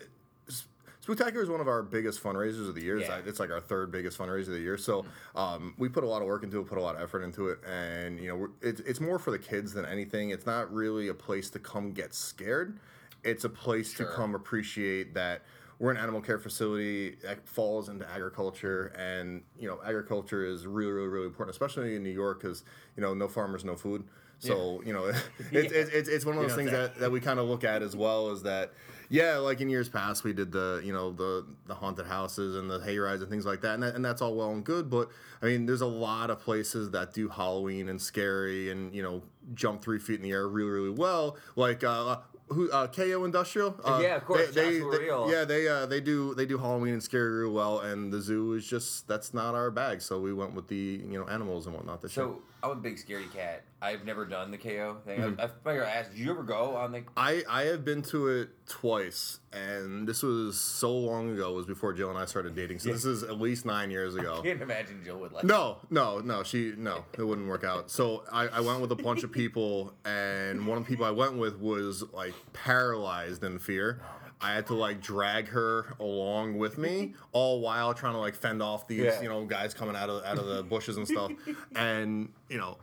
Spooktacular is one of our biggest fundraisers of the year. It's Yeah. like- It's like our third biggest fundraiser of the year. So um, we put a lot of work into it, put a lot of effort into it, and you know, we're, it's it's more for the kids than anything. It's not really a place to come get scared. It's a place Sure. to come appreciate that we're an animal care facility that falls into agriculture, and you know, agriculture is really, really, really important, especially in New York, because you know, no farmers, no food. So you know, it's, it's, it's it's one of You those know things that. that, that we kind of look at as well is that yeah, like in years past we did the you know the the haunted houses and the hay rides and things like that, and that, and that's all well and good. But I mean, there's a lot of places that do Halloween and scary and you know jump three feet in the air really really well, like. uh who uh, Cayo Industrial? Uh, Yeah, of course, They, they, they- yeah, they uh, they do they do Halloween and scary real well, and the zoo is just that's not our bag. So we went with the you know animals and whatnot this year. I'm a big scaredy cat. I've never done the Cayo thing. Mm-hmm. I, I figure I asked, did you ever go on the? I, I have been to it twice, and this was so long ago. It was before Jill and I started dating, so this is at least nine years ago. Can't imagine Jill would like. No, no, no. She no, it wouldn't work out. So I, I went with a bunch of people, and one of the people I went with was like paralyzed in fear. I had to like drag her along with me, all while trying to like fend off these Yeah. you know guys coming out of out of the bushes and stuff. And you know,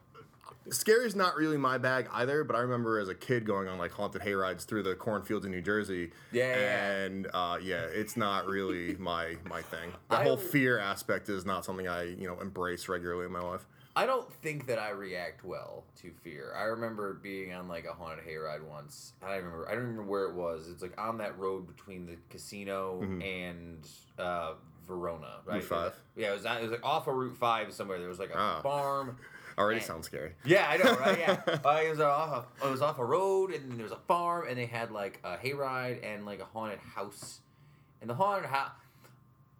scary is not really my bag either. But I remember as a kid going on like haunted hay rides through the cornfields in New Jersey. Yeah, yeah. and uh, yeah, it's not really my my thing. The I- whole fear aspect is not something I you know embrace regularly in my life. I don't think that I react well to fear. I remember being on like a haunted hayride once. I don't remember. I don't remember where it was. It's like on that road between the casino and uh, Verona, right? Mm-hmm. five? Yeah, it was. It was like off of Route Five somewhere. There was like a Ah. farm. Already Man. sounds scary. Yeah, I know, right? Yeah, uh, it was off. A, it was off a road, and there was a farm, and they had like a hayride and like a haunted house. And the haunted house,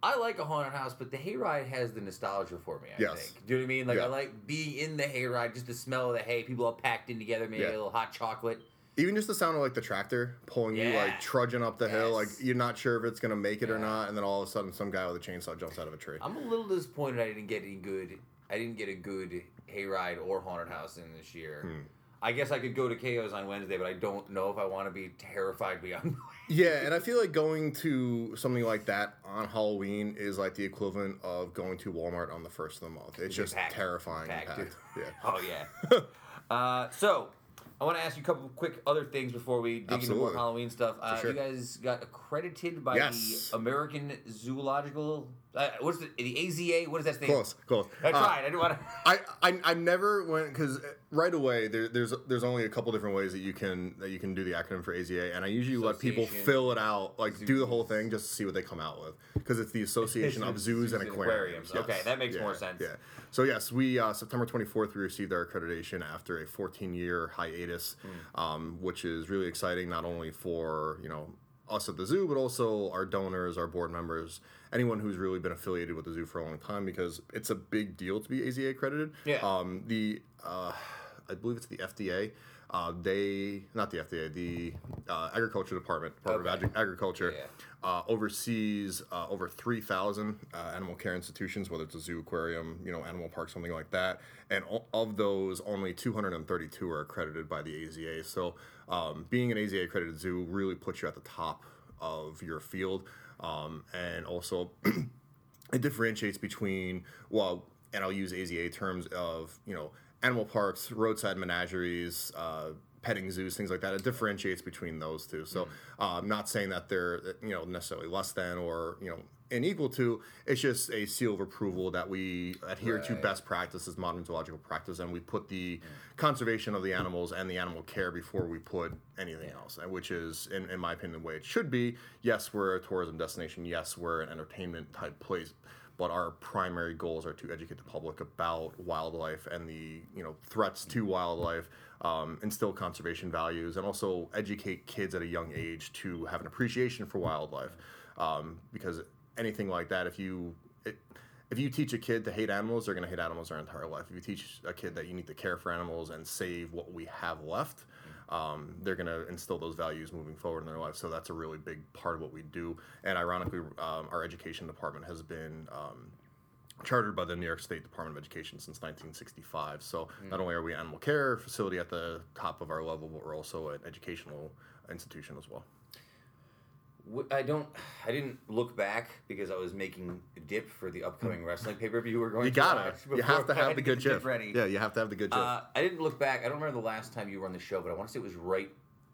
I like a haunted house, but the hayride has the nostalgia for me. I Yes. think. Do you know what I mean? Like I like being in the hayride, just the smell of the hay, people all packed in together, maybe Yeah. a little hot chocolate. Even just the sound of like the tractor pulling you like trudging up the hill, like you're not sure if it's gonna make it or not, and then all of a sudden some guy with a chainsaw jumps out of a tree. I'm a little disappointed I didn't get any good. I didn't get a good hayride or haunted house in this year. Hmm. I guess I could go to Cayo's on Wednesday, but I don't know if I want to be terrified beyond. Yeah, and I feel like going to something like that on Halloween is like the equivalent of going to Walmart on the first of the month. It's just packed. terrifying. Packed, packed. Yeah. Oh yeah. uh, so, I want to ask you a couple of quick other things before we dig into more Halloween stuff. Uh, sure. You guys got accredited by Yes. the American Zoological. Uh, what's the the AZA? What does that stand? Close, close. I Uh, tried. I didn't want to. I, I, I never went because right away there, there's there's only a couple different ways that you can that you can do the acronym for AZA, and I usually let people fill it out, like do the whole thing, just to see what they come out with, because it's the Association of Zoos and Aquariums. yes. Okay, that makes Yeah, more sense. Yeah. So yes, we uh, September 24th we received our accreditation after a 14 year hiatus, Hmm. um, which is really exciting not only for you know us at the zoo, but also our donors, our board members, anyone who's really been affiliated with the zoo for a long time, because it's a big deal to be AZA accredited. Yeah. Um, the uh, I believe it's the FDA. Uh, they not the FDA, the uh, Agriculture Department, Department Okay. of Ag- Agriculture, Yeah. uh, oversees uh, over three thousand uh, animal care institutions, whether it's a zoo, aquarium, you know, animal park, something like that. And o- of those, only two hundred and thirty-two are accredited by the AZA. So, um, being an AZA accredited zoo really puts you at the top of your field, um, and also it differentiates between well, and I'll use AZA terms of you know animal parks, roadside menageries, uh, petting zoos, things like that. It differentiates between those two. So uh, I'm not saying that they're you know necessarily less than or you know unequal to. It's just a seal of approval that we adhere to best practices, modern zoological practice, and we put the conservation of the animals and the animal care before we put anything else, and which is, in, in my opinion, the way it should be. Yes, we're a tourism destination. Yes, we're an entertainment type place. But our primary goals are to educate the public about wildlife and the you know threats to wildlife, um, instill conservation values, and also educate kids at a young age to have an appreciation for wildlife. Um, because anything like that, if you it, if you teach a kid to hate animals, they're going to hate animals their entire life. If you teach a kid that you need to care for animals and save what we have left, um, they're going to instill those values moving forward in their life. So that's a really big part of what we do. And ironically, um, our education department has been um, chartered by the New York State Department of Education since 1965. So not only are we an animal care facility at the top of our level, but we're also an educational institution as well. I don't. I didn't look back because I was making a dip for the upcoming wrestling pay per view we're going You to got watch it. You have to have the good gif. Ready. Yeah, you have to have the good gif. Uh, I didn't look back. I don't remember the last time you were on the show, but I want to say it was right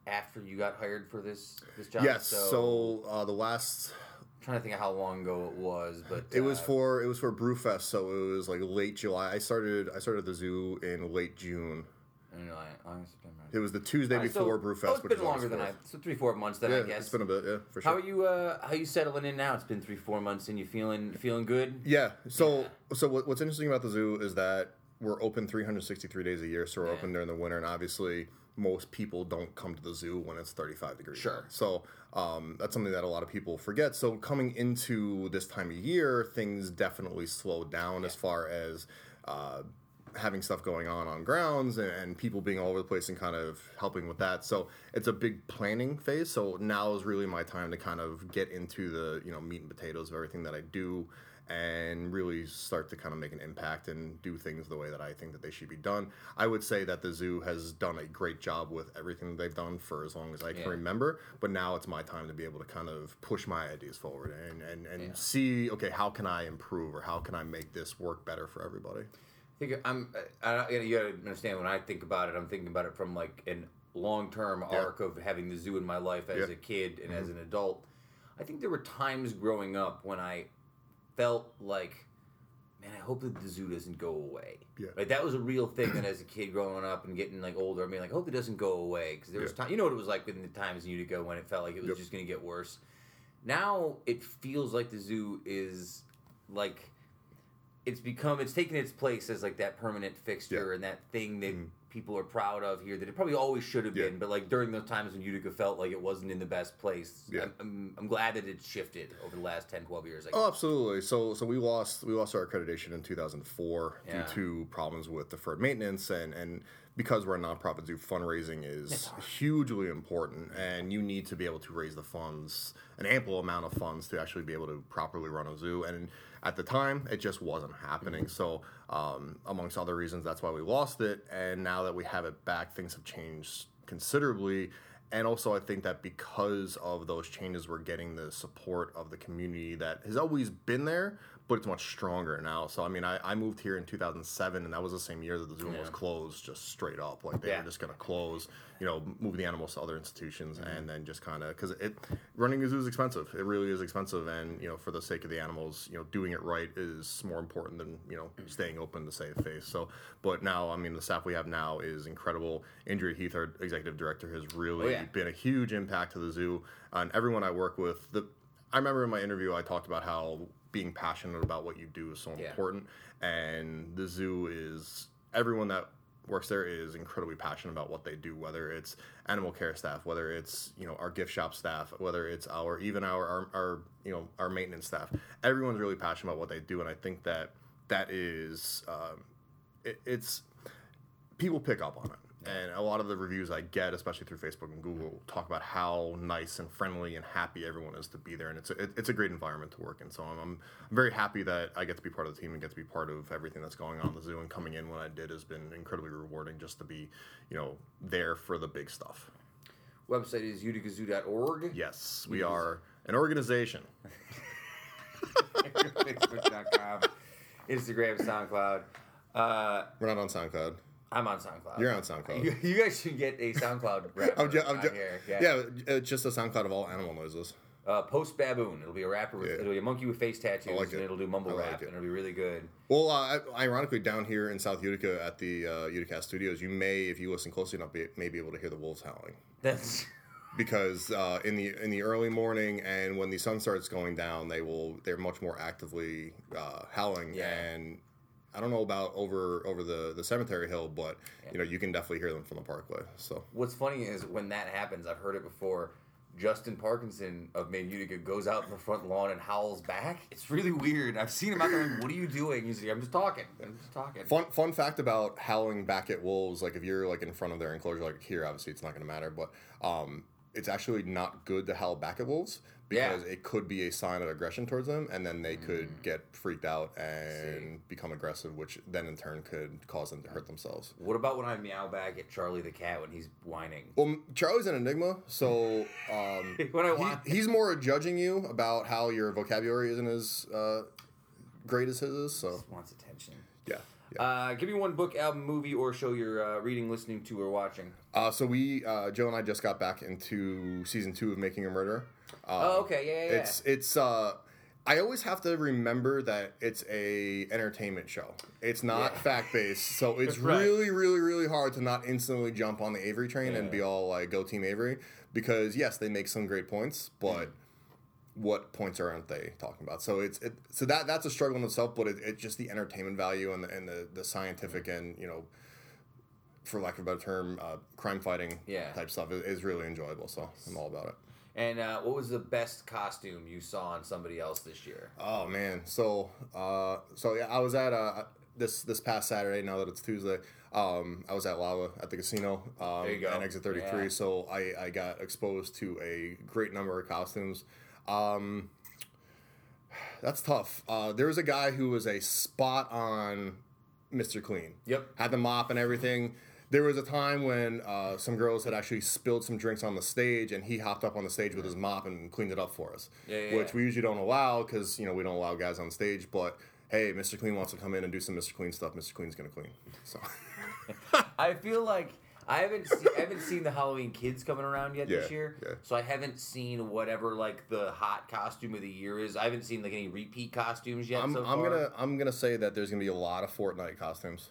after you got hired for this this job. yes. So, uh, the last I'm trying to think of how long ago it was, but It was uh, for it was for Brewfest, so it was like late July. I started I started the zoo in late June. I don't know, I- August, September. It was the Tuesday Alright, so- before Brewfest, oh, it's which been is longer August than I. 4th. So three, four months then Yeah, I guess. it's been a bit, yeah, for sure. How are you? Uh, how you settling in now? It's been three, four months, and you feeling feeling good? Yeah. So so what, what's interesting about the zoo is that we're open 363 days a year, so we're Yeah. open during the winter, and obviously most people don't come to the zoo when it's 35 degrees. Sure. So um, that's something that a lot of people forget. So coming into this time of year, things definitely slowed down as far as. Uh, having stuff going on on grounds and, and people being all over the place and kind of helping with that so it's a big planning phase so now is really my time to kind of get into the you know meat and potatoes of everything that i do and really start to kind of make an impact and do things the way that I think that they should be done. I would say that the zoo has done a great job with everything that they've done for as long as I can Yeah. remember, but now it's my time to be able to kind of push my ideas forward and and, and see okay, how can I improve or how can I make this work better for everybody? Think I'm. I, you gotta understand when I think about it, I'm thinking about it from like an long term Yeah. arc of having the zoo in my life as Yeah. Mm-hmm. a kid and as an adult. I think there were times growing up when I felt like, man, I hope that the zoo doesn't go away. Yeah. Like that was a real thing that as a kid growing up and getting like older, I mean, like, I hope it doesn't go away because there was Yeah. time. You know what it was like in the times in Utica when it felt like it was Yep. just going to get worse. Now it feels like the zoo is like it's become it's taken its place as like that permanent fixture Yeah. Mm-hmm. and that thing that people are proud of here that it probably always should have Yeah. been but like during those times when Utica felt like it wasn't in the best place Yeah. I'm, I'm, I'm glad that it's shifted over the last 10 12 years Oh, absolutely. So, so we lost we lost our accreditation in 2004 Yeah. due to problems with deferred maintenance, and and because we're a nonprofit zoo, fundraising is hugely important, and you need to be able to raise the funds, an ample amount of funds, to actually be able to properly run a zoo. And at the time, it just wasn't happening. So, um, amongst other reasons, that's why we lost it. And now that we have it back, things have changed considerably. And also, I think that because of those changes, we're getting the support of the community that has always been there, but it's much stronger now. So I mean, I, I moved here in 2007, and that was the same year that the zoo was closed, just straight up. Like they Yeah. were just gonna close, you know, move the animals to other institutions, Mm-hmm. and then just kind of because it running a zoo is expensive. It really is expensive, and you know, for the sake of the animals, you know, doing it right is more important than you know staying open to save face. So, but now I mean, the staff we have now is incredible. Andrea Heath, our executive director, has really Oh, yeah. Been a huge impact to the zoo, and everyone I work with. The I remember in my interview I talked about how being passionate about what you do is so Yeah. important, and the zoo is everyone that works there is incredibly passionate about what they do whether it's animal care staff whether it's you know our gift shop staff whether it's our even our our, our you know our maintenance staff everyone's really passionate about what they do and i think that that is um, it, it's people pick up on it. And a lot of the reviews I get, especially through Facebook and Google, talk about how nice and friendly and happy everyone is to be there, and it's a, it, it's a great environment to work in. So I'm, I'm very happy that I get to be part of the team and get to be part of everything that's going on in the zoo. And coming in when I did has been incredibly rewarding, just to be, you know, there for the big stuff. Website is uticazoo.org. Yes, we are an organization. Facebook.com. Instagram, SoundCloud. Uh, We're not on SoundCloud. I'm on SoundCloud. You're on SoundCloud. You, you guys should get a SoundCloud rapper I'm ju- I'm ju- here. yeah, it's just a SoundCloud of all animal noises. Uh, Post Baboon. It'll be a rapper with Yeah. it'll be a monkey with face tattoos, like and it. it'll do mumble like rap, it. and it'll be really good. Well, uh, ironically, down here in South Utica at the uh, Utica Studios, you may, if you listen closely enough, be, may be able to hear the wolves howling That's because uh, in the in the early morning and when the sun starts going down, they will they're much more actively uh, howling. Yeah. And I don't know about over over the the cemetery hill, but you know you can definitely hear them from the parkway. So what's funny is when that happens. I've heard it before. Justin Parkinson of Made In Utica goes out in the front lawn and howls back. It's really weird. I've seen him out there. Like, what are you doing? He's like, I'm just talking. I'm just talking. Fun fun fact about howling back at wolves, like if you're like in front of their enclosure, like here, obviously it's not going to matter, but um, it's actually not good to howl back at wolves because Yeah. it could be a sign of aggression towards them, and then they could get freaked out and become aggressive, which then in turn could cause them to hurt themselves. What about when I meow back at Charlie the cat when he's whining? Well, Charlie's an enigma, so um, When I he- want- he's more judging you about how your vocabulary isn't as uh, great as his is. So Wants attention. yeah. yeah. Uh, give me one book, album, movie, or show you're uh, reading, listening to, or watching. Uh, so we, uh, Joe and I, just got back into season two of Making a Murderer. Um, Oh, okay, yeah, yeah, yeah. It's it's. Uh, I always have to remember that it's a entertainment show. It's not Yeah. fact based, so it's Right. really, really, really hard to not instantly jump on the Avery train and be all like, "Go Team Avery," because yes, they make some great points, but what points aren't they talking about? So it's it, so that that's a struggle in itself, but it, it's just the entertainment value and the, and the the scientific and you know for lack of a better term, uh, crime fighting Yeah. type stuff is, is really enjoyable. So I'm all about it. And uh, what was the best costume you saw on somebody else this year? Oh man, so uh, so yeah, I was at uh, this this past Saturday. Now that it's Tuesday, um, I was at Lava at the casino um, There you go. and Exit Thirty Three. Yeah. So I I got exposed to a great number of costumes. Um, that's tough. Uh, there was a guy who was a spot on Mr. Clean. Yep. Had the mop and everything. There was a time when uh, some girls had actually spilled some drinks on the stage, and he hopped up on the stage with his mop and cleaned it up for us. Yeah, yeah, which yeah. we usually don't allow because you know we don't allow guys on stage. But hey, Mr. Clean wants to come in and do some Mr. Clean stuff. Mr. Clean's gonna clean. So I feel like I haven't see, I haven't seen the Halloween kids coming around yet this year, yeah. so I haven't seen whatever like the hot costume of the year is. I haven't seen like any repeat costumes yet. I'm, so I'm gonna I'm gonna say that there's gonna be a lot of Fortnite costumes.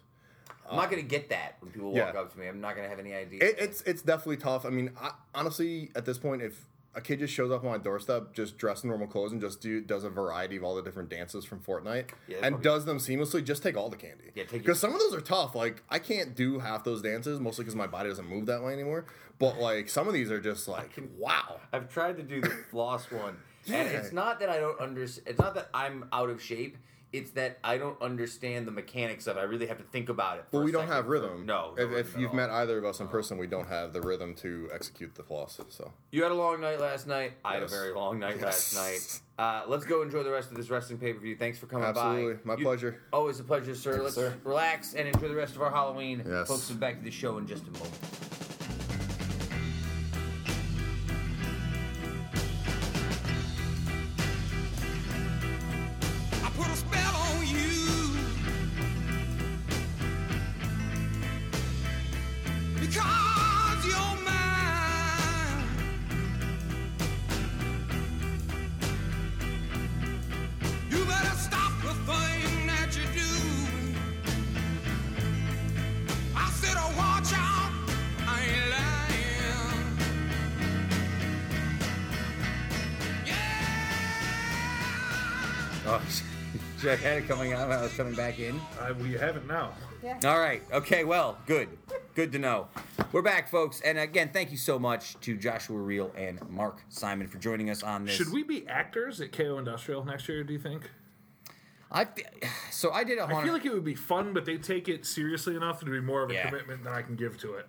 I'm not gonna get that when people walk Yeah. up to me. I'm not gonna have any idea. It, it's it's definitely tough. I mean, I, honestly, at this point, if a kid just shows up on my doorstep, just dressed in normal clothes, and just do does a variety of all the different dances from Fortnite, Yeah, and does them seamlessly, just take all the candy. Yeah, take because some of those are tough. Like I can't do half those dances, mostly because my body doesn't move that way anymore. But like some of these are just like wow. I've tried to do the floss one, and it's not that I don't understand. It's not that I'm out of shape. It's that I don't understand the mechanics of it. I really have to think about it. a we don't have rhythm. No. no If, rhythm if you've met either of us in person, we don't have the rhythm to execute the floss. So You had a long night last night. I had a Yes. very long night last night. Uh, let's go enjoy the rest of this wrestling pay per view. Thanks for coming by. absolutely, my You- pleasure. Always a pleasure, sir. Let's sir. relax and enjoy the rest of our Halloween. Yes. Folks, we'll be back to the show in just a moment. Coming out when I was coming back in. Uh, we have it now. Yeah. All right. Okay. Well, good. Good to know. We're back, folks. And again, thank you so much to Joshua Reale and Mark Simon for joining us on this. Should we be actors at Cayo Industrial next year? Do you think? I so I did a I haunted. I feel like it would be fun, but they take it seriously enough to be more of a Yeah. commitment than I can give to it.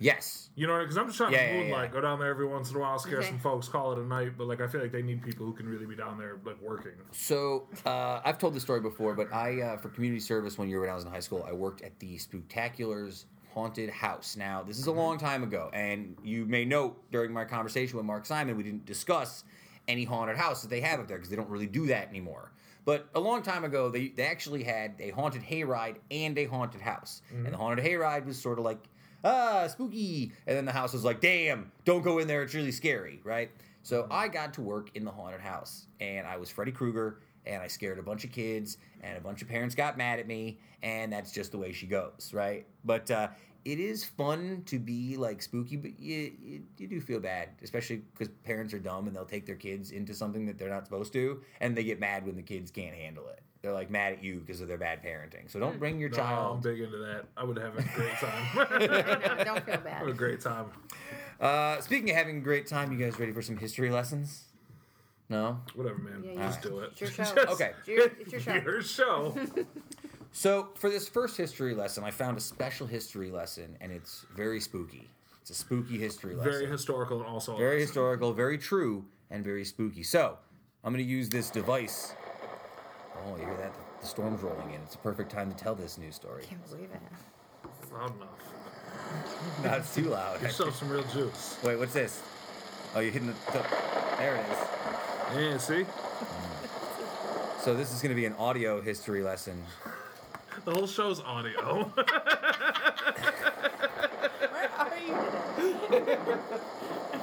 Yes. You know, because I'm just trying Yeah, to moonlight, yeah. go down there every once in a while, scare Okay. some folks, call it a night. But like, I feel like they need people who can really be down there, like working. So uh, I've told this story before, but I, uh, for community service, one year when I was in high school, I worked at the Spooktaculars haunted house. Now, this is a long time ago, and you may note during my conversation with Mark Simon, we didn't discuss any haunted house that they have up there because they don't really do that anymore. But a long time ago, they, they actually had a haunted hayride and a haunted house. And the haunted hayride was sort of like, ah, spooky. And then the house was like, damn, don't go in there, it's really scary, right? So I got to work in the haunted house, and I was Freddy Krueger, and I scared a bunch of kids, and a bunch of parents got mad at me, and that's just the way she goes, right? But uh, it is fun to be like spooky, but you, you, you do feel bad, especially because parents are dumb and they'll take their kids into something that they're not supposed to, and they get mad when the kids can't handle it. They're like mad at you because of their bad parenting. So don't bring your No, I'm child. big into that. I would have a great time. No, don't feel bad. have a great time. Uh, speaking of having a great time, you guys ready for some history lessons? No. Whatever, man. Yeah, you- Just do it. It's your show. Just Okay. It's your, it's your show. Your show. So for this first history lesson, I found a special history lesson, and it's very spooky. It's a spooky history lesson. Very historical and also very historical, very true, and very spooky. So I'm going to use this device. Oh, you hear that? The storm's rolling in. It's a perfect time to tell this news story. I can't believe it. loud enough. Not too loud. You Yourself some real juice. Wait, what's this? Oh, you're hitting the. the there it is. Yeah, see? So this is going to be an audio history lesson. The whole show's audio. Where are you today?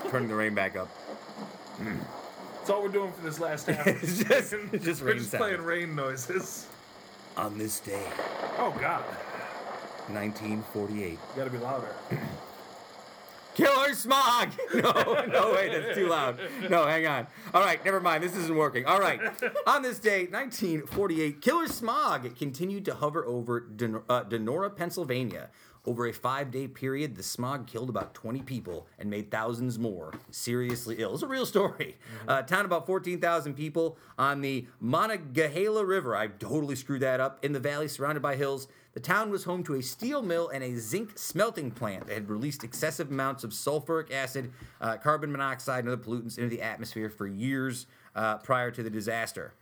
Turning the rain back up. That's all we're doing for this last half. It's just- it's just we're rain just sounds. playing rain noises. On this day, Oh God, 1948. you gotta be louder. Killer smog! No, no, wait, that's too loud. No, hang on. All right, never mind. This isn't working. All right. On this day, 1948, killer smog continued to hover over Den- uh, Donora, Pennsylvania. Over a five day period, the smog killed about 20 people and made thousands more seriously ill. It's a real story. Uh, town about 14,000 people on the Monongahela River. I totally screwed that up. In the valley surrounded by hills, the town was home to a steel mill and a zinc smelting plant that had released excessive amounts of sulfuric acid, uh, carbon monoxide, and other pollutants into the atmosphere for years uh, prior to the disaster.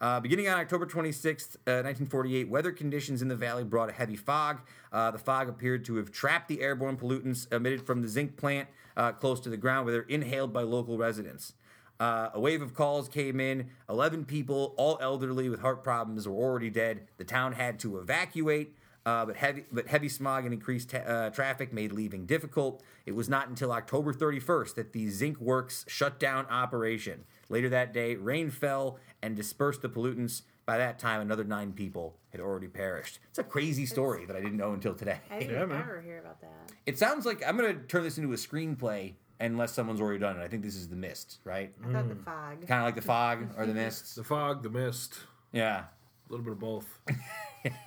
Uh, beginning on October 26th, uh, 1948, weather conditions in the valley brought a heavy fog. Uh, the fog appeared to have trapped the airborne pollutants emitted from the zinc plant uh, close to the ground, where they're inhaled by local residents. Uh, a wave of calls came in. 11 people, all elderly with heart problems, were already dead. The town had to evacuate. Uh, but heavy, but heavy smog and increased uh, traffic made leaving difficult. It was not until October 31st that the zinc works shut down operation. Later that day, rain fell and dispersed the pollutants. By that time, another nine people had already perished. It's a crazy story that I didn't know until today. I didn't Yeah, man. ever hear about that. It sounds like I'm gonna turn this into a screenplay unless someone's already done it. I think this is the mist, right? I thought the mm. fog. Kind of like the fog or the Mist. The fog, the mist, Yeah. a little bit of both.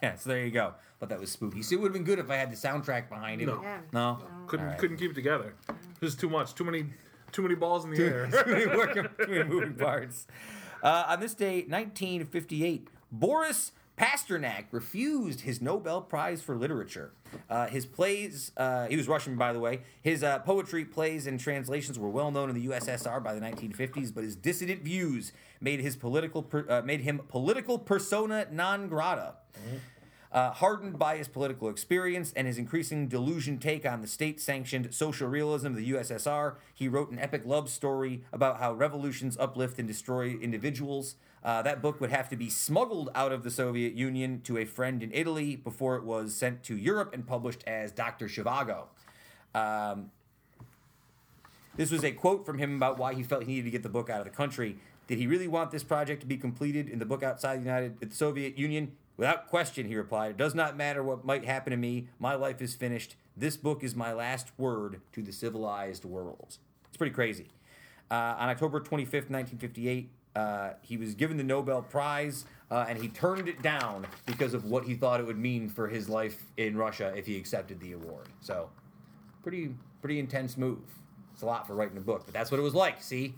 Yeah. So there you go. Thought that was spooky. See, it would have been good if I had the soundtrack behind it. No. Yeah. No. Couldn't All right. couldn't keep it together. This is too much. Too many too many balls in the air. Too many working, too many moving parts. Uh, on this day, 1958, Boris Pasternak refused his Nobel Prize for Literature. Uh, his plays, uh, he was Russian, by the way. His uh, poetry, plays, and translations were well known in the USSR by the 1950s, but his dissident views made his political per, uh, made him political persona non grata. Uh, hardened by his political experience and his increasing delusion take on the state sanctioned social realism of the USSR, he wrote an epic love story about how revolutions uplift and destroy individuals. Uh, that book would have to be smuggled out of the Soviet Union to a friend in Italy before it was sent to Europe and published as Dr. Zhivago. Um, this was a quote from him about why he felt he needed to get the book out of the country. Did he really want this project to be completed in the book outside the United the Soviet Union? Without question, he replied. It does not matter what might happen to me. My life is finished. This book is my last word to the civilized world. It's pretty crazy. Uh, on October 25th, 1958, Uh, he was given the Nobel Prize, uh, and he turned it down because of what he thought it would mean for his life in Russia if he accepted the award. So, pretty pretty intense move. It's a lot for writing a book, but that's what it was like. See,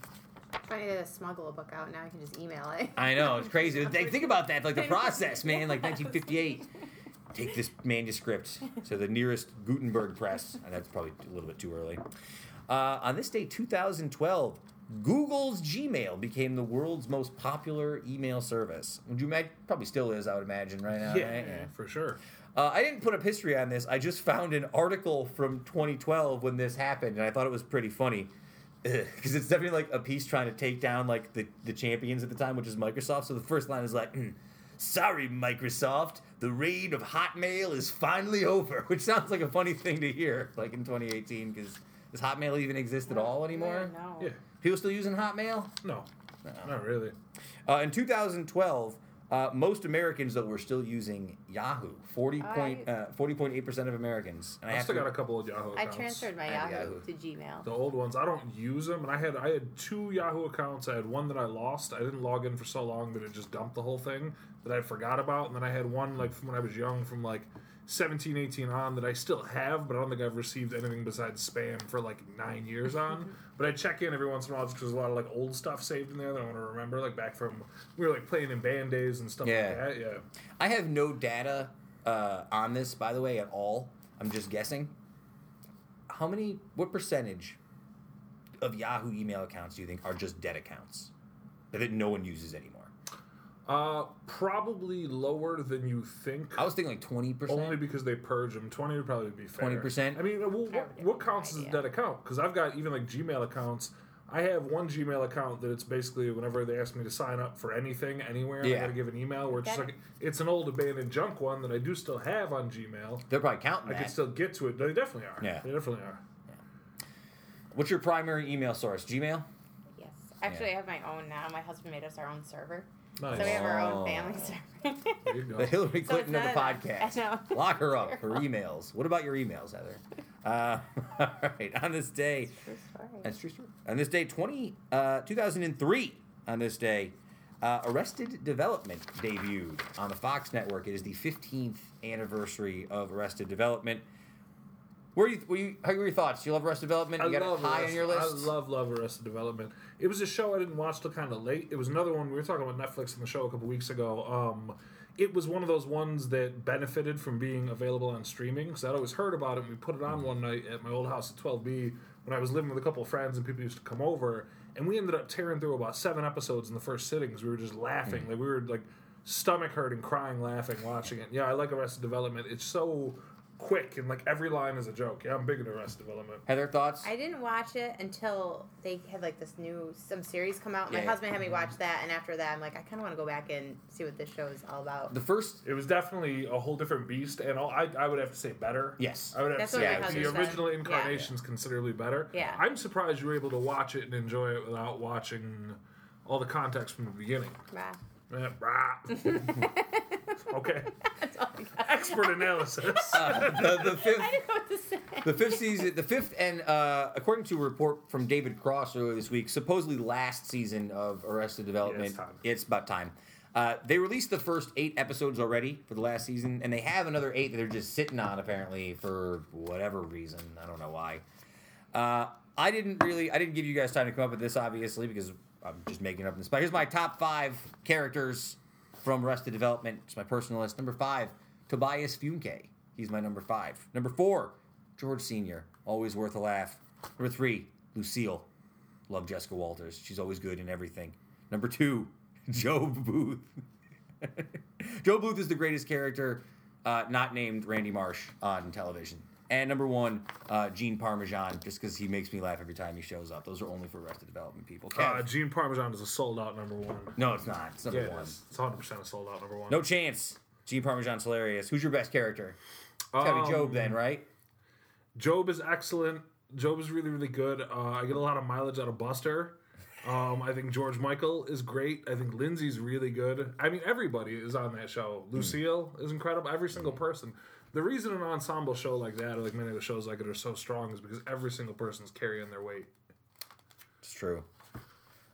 Funny to smuggle a book out now. I can just email it. I know it's crazy. Think think about that, like the process, man. Like 1958. Take this manuscript to the nearest Gutenberg press. And that's probably a little bit too early. Uh, on this day, 2012, Google's Gmail became the world's most popular email service. Would you imagine? Probably still is, I would imagine, right now. Yeah, right? for sure. Uh, I didn't put up history on this. I just found an article from 2012 when this happened, and I thought it was pretty funny because it's definitely like a piece trying to take down like the, the champions at the time, which is Microsoft. So the first line is like, "Mm, "Sorry, Microsoft, the reign of Hotmail is finally over," which sounds like a funny thing to hear, like in 2018, because does Hotmail even exist at all anymore? No. Yeah. People still using Hotmail? No, not really. Uh, in 2012, uh, most Americans though were still using Yahoo. 40 point, I- uh, 40.8% of Americans. And I have still to- got a couple of Yahoo accounts. I transferred my I Yahoo, Yahoo. to Gmail. The old ones, I don't use them, and I had I had two Yahoo accounts. I had one that I lost. I didn't log in for so long that it just dumped the whole thing that I forgot about, and then I had one like from when I was young, from like 17, 18 on that I still have, but I don't think I've received anything besides spam for like nine years on. but I check in every once in a while just because there's a lot of like old stuff saved in there that I want to remember, like back from we were like playing in band days and stuff Yeah. like that. Yeah. I have no data uh, on this, by the way, at all. I'm just guessing. How many, what percentage of Yahoo email accounts do you think are just dead accounts that no one uses anymore? Uh, probably lower than you think. I was thinking like 20%. Only because they purge them. Twenty would probably be fair. 20%? I mean, well, what, what counts as a dead account? Because I've got even like Gmail accounts. I have one Gmail account that it's basically whenever they ask me to sign up for anything anywhere, I Yeah. gotta give an email. Where it's just Got like it's an old abandoned junk one that I do still have on Gmail. They're probably counting I that. can still get to it. They definitely are. Yeah. they definitely are. What's your primary email source? Gmail? Yes. Actually, Yeah. I have my own now. My husband made us our own server. Nice. So we have our own family server. There you go. The Hillary So Clinton it's of the not a- podcast. I know. Lock her up for emails. What about your emails, Heather? Uh, all right. On this day, True story. That's true story. On this day, 20, uh, 2003, on this day, uh, Arrested Development debuted on the Fox network. It is the 15th anniversary of Arrested Development. Where you, were you, how were your thoughts? Do you love Arrested Development? You got it high Arrested, on your list? I love love Arrested Development. It was a show I didn't watch till kind of late. It was another one we were talking about Netflix in the show a couple weeks ago. Um, it was one of those ones that benefited from being available on streaming because I'd always heard about it. and We put it on one night at my old house at 12B when I was living with a couple of friends and people used to come over, and we ended up tearing through about seven episodes in the first sittings. We were just laughing, Hmm. like we were like stomach hurting, crying, laughing, watching it. Yeah, I like Arrested Development. It's so quick and like every line is a joke. Yeah, I'm big into Arrested Development. Heather, thoughts? I didn't watch it until they had like this new some series come out. My Yeah. husband had me mm-hmm. watch that, and after that, I'm like, I kind of want to go back and see what this show is all about. the first, It was definitely a whole different beast, and all, I, I would have to say better. Yes. I would have That's to what say my the husband said. original Yeah. incarnation's considerably better. Yeah. I'm surprised you were able to watch it and enjoy it without watching all the context from the beginning. Rah. Rah. okay. That's all I got. Expert analysis. the, the fifth, I didn't know what to say. the fifth season, the fifth, and uh, according to a report from David Cross earlier this week, supposedly last season of Arrested Development. time. it's about time. Uh, they released the first eight episodes already for the last season, and they have another eight that they're just sitting on apparently for whatever reason. I don't know why. Uh, I didn't really, I didn't give you guys time to come up with this, obviously, because I'm just making up the spot. Here's my top five characters from Arrested Development. It's my personal list. Number five, Tobias Funke. He's my number five. Number four, George Senior. Always worth a laugh. Number three, Lucille. Love Jessica Walters. She's always good in everything. Number two, Gob Bluth. Gob Bluth is the greatest character uh, not named Randy Marsh on television. And number one, uh, Gene Parmesan, just because he makes me laugh every time he shows up. Those are only for Arrested Development people. Kev. uh, Gene Parmesan is a sold out number one. no, it's not. It's number Yeah, one. It's 100% a sold out number one. No chance. Gene Parmesan's hilarious. Who's your best character? It's gotta be Gob Um, then, right? Gob is excellent. Gob is really, really good. Uh, I get a lot of mileage out of Buster. Um, I think George Michael is great. I think Lindsay's really good. I mean, everybody is on that show. Lucille is incredible. Every single person. The reason an ensemble show like that, or like many of the shows like it, are so strong is because every single person's carrying their weight. It's true.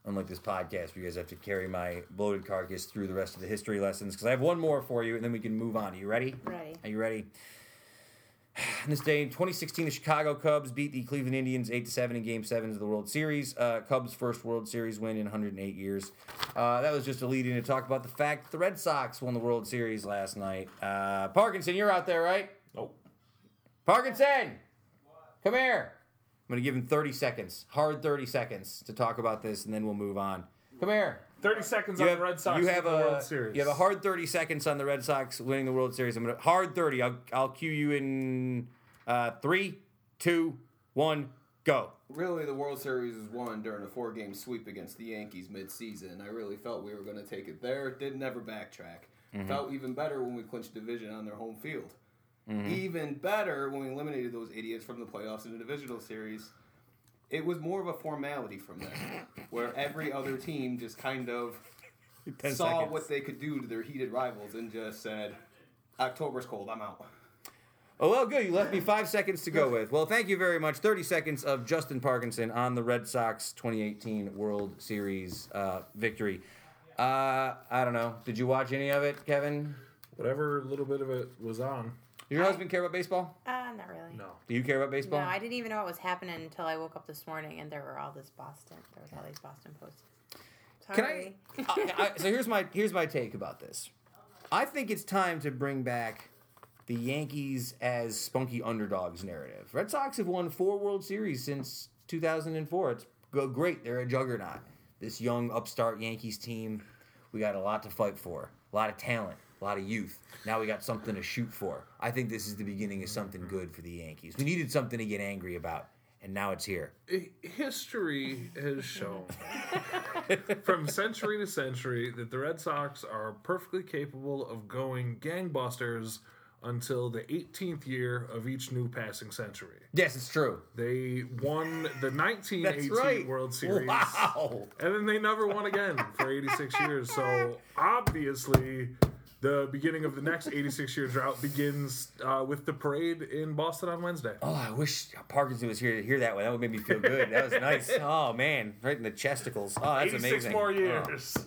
Unlike this podcast, where you guys have to carry my bloated carcass through the rest of the history lessons, because I have one more for you, and then we can move on. Are you ready? Ready. Are you ready? In this day, in 2016, the Chicago Cubs beat the Cleveland Indians 8 to 7 in Game 7 of the World Series. Uh, Cubs' first World Series win in 108 years. Uh, that was just a lead in to talk about the fact the Red Sox won the World Series last night. Uh, Parkinson, you're out there, right? Nope. Parkinson! Come here. I'm going to give him 30 seconds, hard 30 seconds to talk about this, and then we'll move on. Come here. 30 seconds You on have, the Red Sox you have the a World Series. you have a hard 30 seconds on the Red Sox winning the World Series. I'm gonna hard 30. I'll I'll cue you in uh, three, two, one, go. Really, the World Series was won during a four-game sweep against the Yankees mid-season. I really felt we were going to take it there. Did never backtrack. Felt even better when we clinched division on their home field. Even better when we eliminated those idiots from the playoffs in the divisional series. It was more of a formality from there, where every other team just kind of saw seconds. what they could do to their heated rivals and just said, "October's cold. I'm out." Oh well, good. You left me five seconds to go with. Well, thank you very much. 30 seconds of Justin Parkinson on the Red Sox 2018 World Series uh, victory. Uh, I don't know. Did you watch any of it, Kevin? Whatever little bit of it was on. Does your husband care about baseball? Uh, not really. No. Do you care about baseball? No, I didn't even know what was happening until I woke up this morning and there were all this Boston. There was all these Boston posts. Can I, I, I? So here's my here's my take about this. I think it's time to bring back the Yankees as spunky underdogs narrative. Red Sox have won four World Series since 2004. It's go great. They're a juggernaut. This young upstart Yankees team, we got a lot to fight for. A lot of talent, a lot of youth. Now we got something to shoot for. I think this is the beginning of something good for the Yankees. We needed something to get angry about, and now it's here. History has shown from century to century that the Red Sox are perfectly capable of going gangbusters until the 18th year of each new passing century. Yes, it's true. They won the 1918 right. World Series. Wow. And then they never won again for 86 years. So obviously, the beginning of the next 86 year drought begins uh, with the parade in Boston on Wednesday. Oh, I wish Parkinson was here to hear that one. That would make me feel good. That was nice. Oh man, right in the chesticles. Oh, that's 86 amazing. more Oh. years.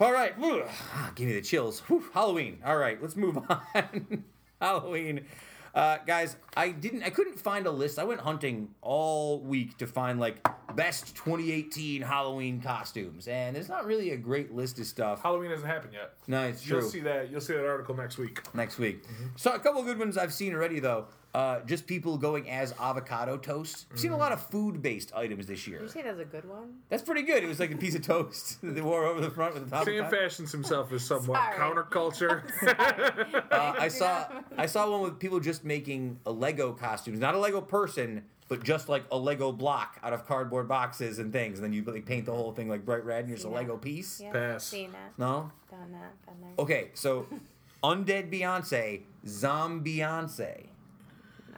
All right, Ah, give me the chills. Whew. Halloween. All right, let's move on. Halloween, uh, guys. I didn't. I couldn't find a list. I went hunting all week to find like best 2018 Halloween costumes, and there's not really a great list of stuff. Halloween hasn't happened yet. No, it's true. You'll see that. You'll see that article next week. next week. So a couple good ones I've seen already though. Uh, just people going as avocado toast. I've seen a lot of food-based items this year. Did you say that was a good one? That's pretty good. It was like a piece of toast that they wore over the front with the top. Sam avocado. fashions himself as somewhat Sorry. counterculture. Uh, I saw I saw one with people just making a Lego costumes, not a Lego person, but just like a Lego block out of cardboard boxes and things. And then you like paint the whole thing like bright red, and here's a Lego that. piece. Yeah. Pass. Seen that. No. Done that. Been there. Okay, so undead Beyonce, zombie Beyonce.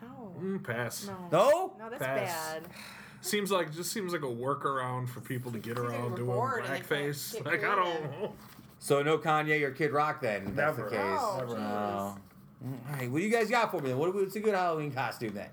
No. Mm, Pass. No. No. No, that's Pass. bad. Seems like just seems like a workaround for people to get around doing bored and they can't blackface. Like I don't know. So no Kanye or Kid Rock then. if That's Never. the case. Oh, Never. jeez. Oh. All right, what do you guys got for me? then? What, what's a good Halloween costume then?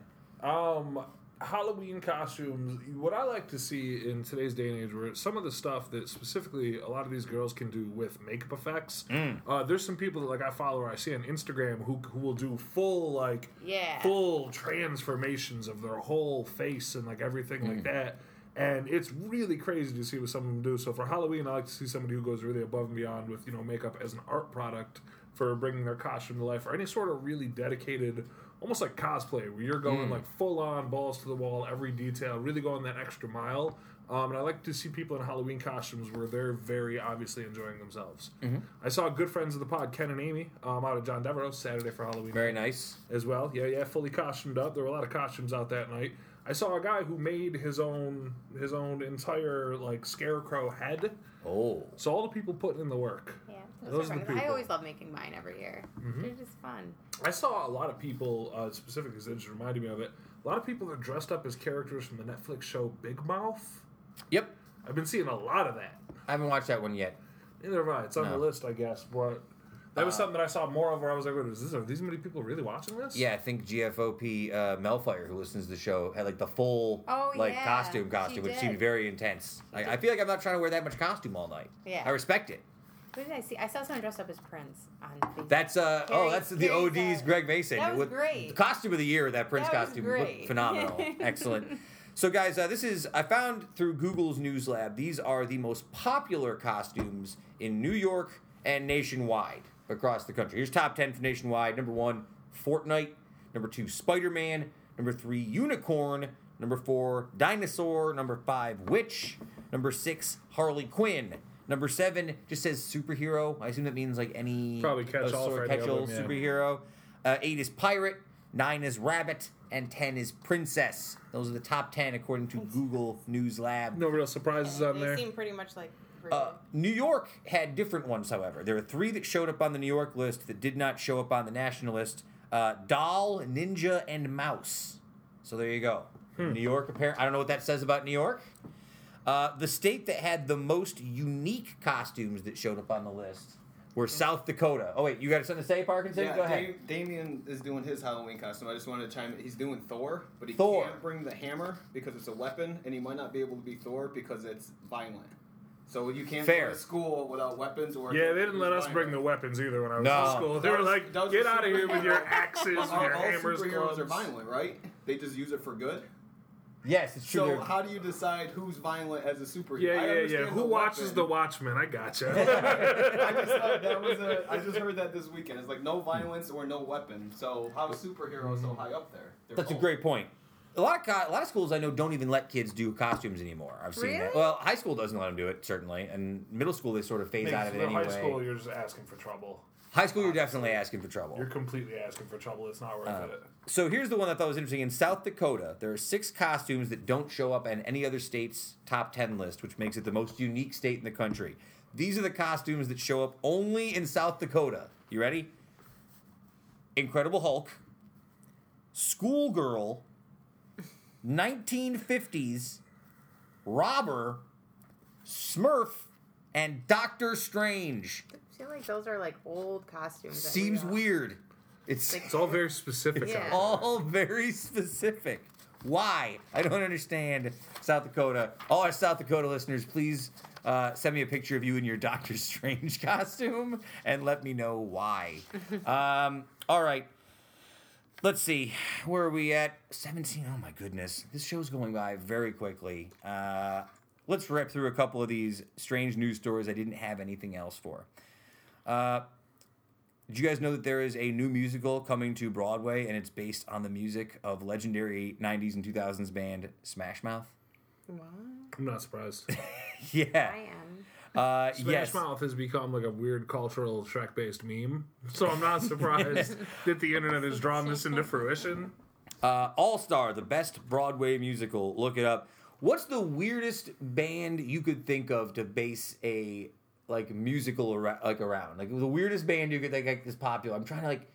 Um, Halloween costumes. What I like to see in today's day and age, where some of the stuff that specifically a lot of these girls can do with makeup effects. Uh, there's some people that like I follow or I see on Instagram who who will do full like Yeah. full transformations of their whole face and like everything like that. And it's really crazy to see what some of them do. So for Halloween, I like to see somebody who goes really above and beyond with you know makeup as an art product for bringing their costume to life, or any sort of really dedicated, almost like cosplay, where you're going like full on balls to the wall, every detail, really going that extra mile. Um, and I like to see people in Halloween costumes where they're very obviously enjoying themselves. I saw good friends of the pod, Ken and Amy, um, out of John Devereaux Saturday for Halloween Very nice. as well. Yeah, yeah, fully costumed up. There were a lot of costumes out that night. I saw a guy who made his own his own entire like scarecrow head. Oh. So all the people putting in the work. Yeah. Those Those are the are fun. I people. Mm-hmm. always love making mine every year. They're just fun. I saw a lot of people, uh, specifically, 'cause it just reminded me of it. A lot of people are dressed up as characters from the Netflix show Big Mouth. Yep. I've been seeing a lot of that. I haven't watched that one yet. Neither have I. It's on No. the list, I guess. But That was something that I saw more of where I was like, "Wait, is this, are these many people really watching this? Yeah, I think GFOP uh, Melfire, who listens to the show, had like the full Oh, like yeah, costume she costume, which seemed very intense. I, I feel like I'm not trying to wear that much costume all night. Yeah. I respect it. Who did I see? I saw someone dressed up as Prince on Facebook. That's uh oh, that's the Carrie OD's said- Greg Mason. That was With- great. The costume of the year, that Prince That was costume, great. phenomenal, excellent. So guys, uh, this is I found through Google's News Lab. These are the most popular costumes in New York and nationwide across the country. Here's top ten for nationwide. Number one, Fortnite. Number two, Spider Man. Number three, Unicorn. Number four, Dinosaur. Number five, Witch. Number six, Harley Quinn. Number seven just says superhero. I assume that means like any Probably catch-all for any of catch-all them, yeah. superhero. Uh, eight is pirate. Nine is rabbit. And ten is princess. Those are the top ten according to Google News Lab. No real surprises on there. they there. seem pretty much like. Uh, New York had different ones, however. There were three that showed up on the New York list that did not show up on the national list. Uh, Doll, Ninja, and Mouse. So there you go. Hmm. New York, apparently. I don't know what that says about New York. Uh, the state that had the most unique costumes that showed up on the list were South Dakota. Oh wait, you got something to say, Parkinson? Yeah, Go ahead. Da- Damien is doing his Halloween costume. I just wanted to chime in. He's doing Thor, but he Thor. can't bring the hammer because it's a weapon, and he might not be able to be Thor because it's violent. So you can't Fair. go to school without weapons or. Yeah, they didn't let us use bring the weapons either when I was No. in school. They That were was- like, "Get out of here with your axes and All, your all hammers." superheroes clubs." are violent, right? They just use it for good. Yes, it's true. So They're- how do you decide who's violent as a superhero? Yeah, I yeah, yeah. understand Who watches weapon. the Watchmen? I gotcha. I just thought that was a. I just heard that this weekend. It's like no violence or no weapon. So how is superheroes so high up there? They're That's a both. great point. A lot of co- a lot of schools I know don't even let kids do costumes anymore. I've seen that. Really? Well, high school doesn't let them do it certainly, and middle school they sort of phase out of it In anyway. high school, you're just asking for trouble. High school, you're definitely asking for trouble. You're completely asking for trouble. It's not worth Uh, it. So here's the one that I thought was interesting. In South Dakota, there are six costumes that don't show up on any other state's top 10 list, which makes it the most unique state in the country. These are the costumes that show up only in South Dakota. You ready? Incredible Hulk, Schoolgirl, 1950s, Robber, Smurf, and Doctor Strange. I feel like those are like old costumes. that Seems we weird. It's It's all very specific. Yeah. out all very specific. Why? I don't understand South Dakota. All our South Dakota listeners, please uh, send me a picture of you in your Doctor Strange costume and let me know why. um, all right. Let's see. Where are we at? 17. Oh my goodness. This show's going by very quickly. Uh, let's rip through a couple of these strange news stories I didn't have anything else for. Uh, did you guys know that there is a new musical coming to Broadway and it's based on the music of legendary 90s and 2000s band Smash Mouth? What? I'm not surprised. Yeah. I am. Uh, Smash yes. Mouth has become like a weird cultural Shrek based meme. So I'm not surprised that the internet has drawn this into fruition. Uh, All Star, the best Broadway musical. Look it up. What's the weirdest band you could think of to base a like musical ar- like around? Like the weirdest band you could think like, is popular. I'm trying to like.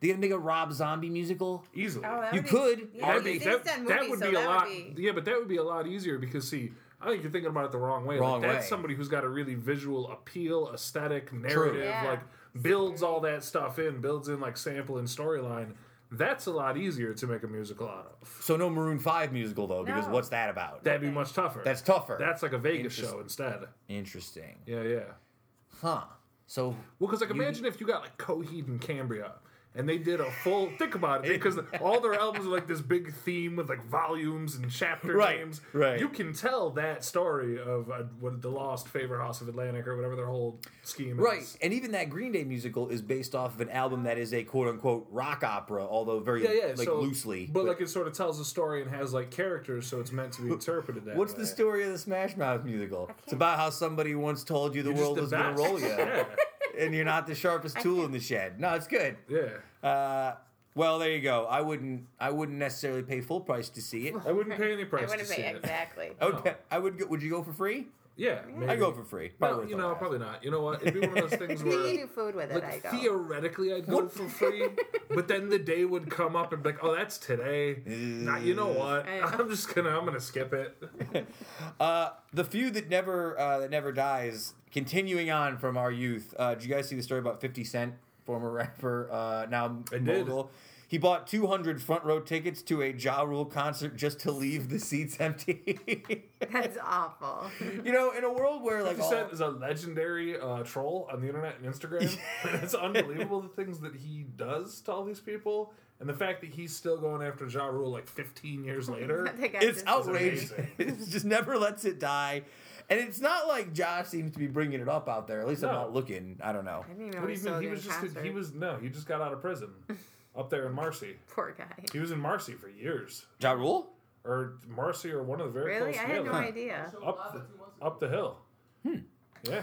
They gonna make a Rob Zombie musical? Easily. Oh, You be- could. Yeah, That'd be- he's that, done that would so be a that lot. Be, Yeah, but that would be a lot easier because see, I think you're thinking about it the wrong way. Wrong like, that's way. somebody who's got a really visual appeal, aesthetic, narrative, Yeah. like builds all that stuff in, builds in like sample and storyline. That's a lot easier to make a musical out of. So no Maroon Five musical though, because No. what's that about? That'd be much tougher. That's tougher. That's like a Vegas Interest- show instead. Interesting. Yeah, yeah. Huh. So Well, because like You- imagine if you got like Coheed and Cambria, and they did a full. think about it, because all their albums are like this big theme with like volumes and chapter Right, names. right. You can tell that story of uh, what the Lost Favorite House of Atlantic or whatever their whole scheme Right, is. and even that Green Day musical is based off of an album that is a quote unquote rock opera, although very Yeah, yeah. like so, loosely. but, like it sort of tells a story and has like characters, so it's meant to be interpreted that what's way. the story of the Smash Mouth musical? It's about how somebody once told you the You're world was going to roll you, yeah, and you're not the sharpest tool in the shed. No, it's good. yeah. Uh, well, there you go. I wouldn't. I wouldn't necessarily pay full price to see it. I wouldn't pay any price. I price wouldn't to see pay it. exactly. I would. Pay, I would. Go, would you go for free? Yeah, maybe. I go for free. Probably No, you know, probably not. You know what? It'd be one of those things I think you where, do food with it. I like, go. theoretically, I'd go for free, but then the day would come up and be like, "Oh, that's today." Not, you know what? I know. I'm just gonna, I'm gonna skip it. Uh, the feud that never uh, that never dies. Continuing on from our youth. Uh, did you guys see the story about Fifty Cent, former rapper, uh, now I did. mogul? He bought 200 front row tickets to a Ja Rule concert just to leave the seats empty. That's awful. you know, in a world where like Fifty all, Cent is a legendary uh, troll on the internet and Instagram. it's unbelievable the things that he does to all these people, and the fact that he's still going after Ja Rule like 15 years later. It's outrageous. it just never lets it die. And it's not like Josh seems to be bringing it up out there. At least I'm No. not looking. I don't know. I didn't even know What do he you was mean? He was just he was no, he just got out of prison up there in Marcy. Poor guy. He was in Marcy for years, Ja Rule? or Marcy, or one of the very Really? close. I had no yeah, idea. Up the, up the hill. Hmm. Yeah.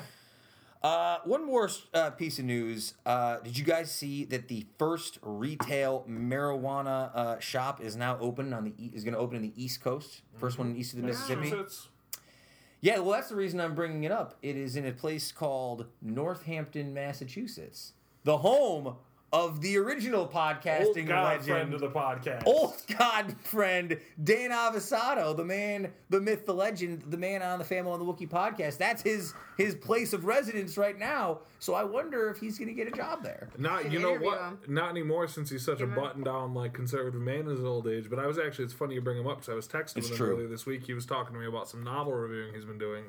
Uh, one more uh, piece of news. Uh, did you guys see that the first retail marijuana uh, shop is now open on the e- is going to open in the East Coast? First one east of the Mississippi. Massachusetts. Yeah, well, that's the reason I'm bringing it up. It is in a place called Northampton, Massachusetts, the home of the original podcasting Old podcasting god friend of the podcast. old god friend Dan Avasado, the man, the myth, the legend, the man on the Family on the Wookiee podcast. That's his his place of residence right now. So I wonder if he's going to get a job there. Not you know what? him. Not anymore since he's such a Give him- button down like conservative man in his old age. But I was actually it's funny you bring him up because I was texting It's him true. earlier this week. He was talking to me about some novel reviewing he's been doing.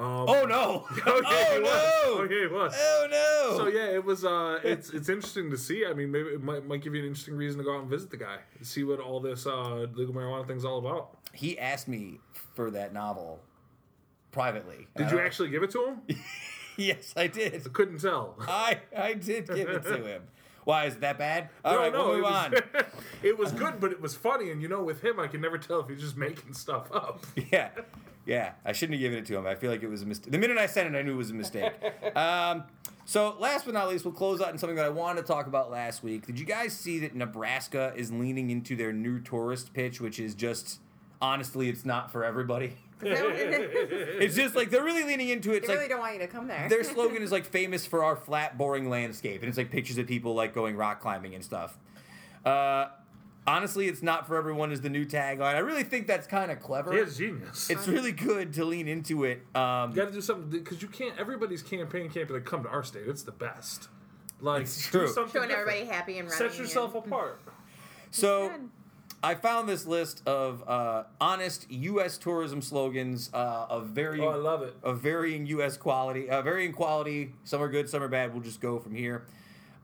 Um, Oh no! oh, yeah, oh he was. no! Oh yeah, he was. Oh no! So yeah, it was. Uh, it's it's interesting to see. I mean, maybe it might, might give you an interesting reason to go out and visit the guy, see what all this uh, legal marijuana thing's all about. he asked me for that novel privately. Did you actually give it to him? Yes, I did. Couldn't tell. I I did give it to him. Why is it that bad? All no, right, no, we'll it move was, on. it was good, but it was funny. And you know, with him, I can never tell if he's just making stuff up. yeah, yeah. I shouldn't have given it to him. I feel like it was a mistake. The minute I sent it, I knew it was a mistake. um, so last but not least, we'll close out on something that I wanted to talk about last week. Did you guys see that Nebraska is leaning into their new tourist pitch, which is just honestly, it's not for everybody. Is that what it is? It's just like they're really leaning into it. They It's really like don't want you to come there. their slogan is like famous for our flat, boring landscape, and it's like pictures of people like going rock climbing and stuff. Uh, honestly, it's not for everyone is the new tagline. I really think that's kind of clever. He is genius. It's really good to lean into it. Um, You got to do something because you can't. Everybody's campaign can't be like, "Come to our state. It's the best." Like, It's do something Showing different. everybody happy and running. Set yourself and, apart. so I found this list of uh, honest U.S. tourism slogans uh, of varying Oh, I love it. of varying U.S. quality, uh, varying quality. Some are good, some are bad. We'll just go from here.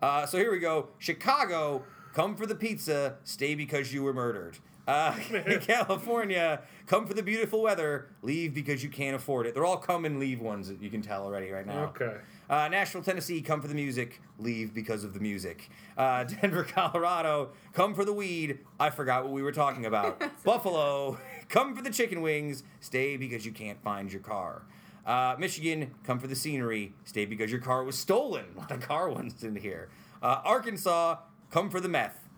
Uh, so here we go. Chicago, come for the pizza, stay because you were murdered. Uh, California, come for the beautiful weather, leave because you can't afford it. They're all come and leave ones that you can tell already right now. Okay. Uh, Nashville, Tennessee, come for the music, leave because of the music. Uh, Denver, Colorado, come for the weed. I forgot what we were talking about. Buffalo, come for the chicken wings, stay because you can't find your car. Uh, Michigan, come for the scenery, stay because your car was stolen. A lot of car ones in here. Uh, Arkansas, come for the meth,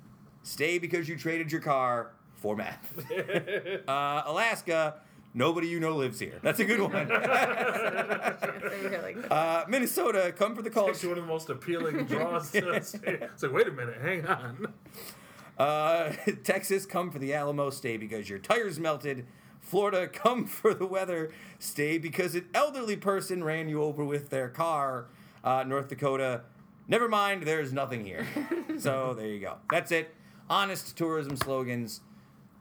stay because you traded your car for meth. uh, Alaska, nobody you know lives here. That's a good one. Uh, Minnesota, come for the Actually, culture. one of the most appealing draws to the state. It's like, wait a minute, hang on. Uh, Texas, come for the Alamo, stay because your tires melted. Florida, come for the weather, stay because an elderly person ran you over with their car. Uh, North Dakota, never mind, there's nothing here. so there you go. That's it. Honest tourism slogans.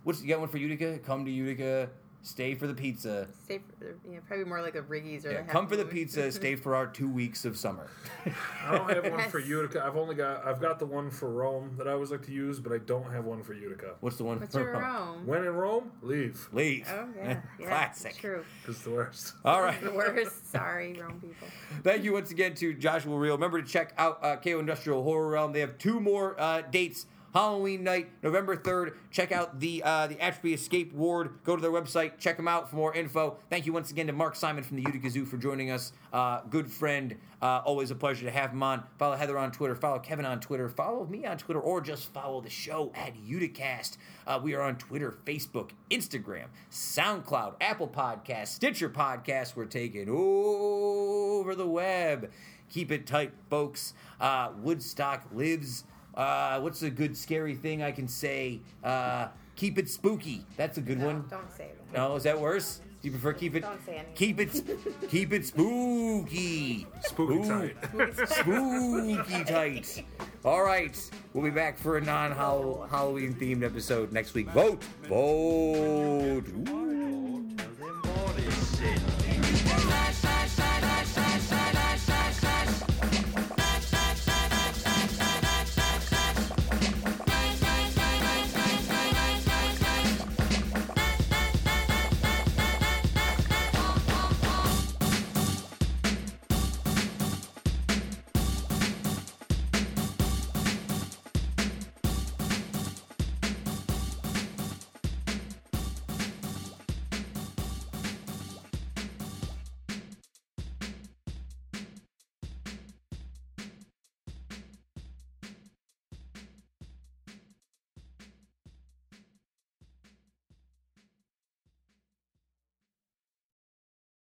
What's you got one for Utica? Come to Utica, stay for the pizza. stay for, yeah, probably more like a Riggies or Yeah, the Half come for the Moon. pizza, stay for our two weeks of summer. I don't have one for Utica. I've only got I've got the one for Rome that I always like to use, but I don't have one for Utica. What's the one What's for Rome? own? When in Rome, leave. Leave. Oh yeah, yeah Classic. True. It's the worst. All right. The worst. Sorry, Rome people. Thank you once again to Joshua Reale. Remember to check out uh, Cayo Industrial Horror Realm. They have two more uh, dates Halloween night, November 3rd. Check out the uh, the Atrophy Escape Ward. Go to their website, check them out for more info. Thank you once again to Mark Simon from the Utica Zoo for joining us. Uh, good friend. Uh, always a pleasure to have him on. Follow Heather on Twitter. Follow Kevin on Twitter. Follow me on Twitter, or just follow the show at Uticast. Uh, we are on Twitter, Facebook, Instagram, SoundCloud, Apple Podcasts, Stitcher Podcasts. We're taking over the web. Keep it tight, folks. Uh, Woodstock lives. Uh, what's a good scary thing I can say? Uh, keep it spooky. That's a good No, one. don't say it. No, is that worse? Do you prefer keep it? Don't say anything. Keep it. keep it spooky. Spooky Spoo- tight. Spooky tight. All right, we'll be back for a non-Halloween themed episode next week. Vote, vote. Ooh.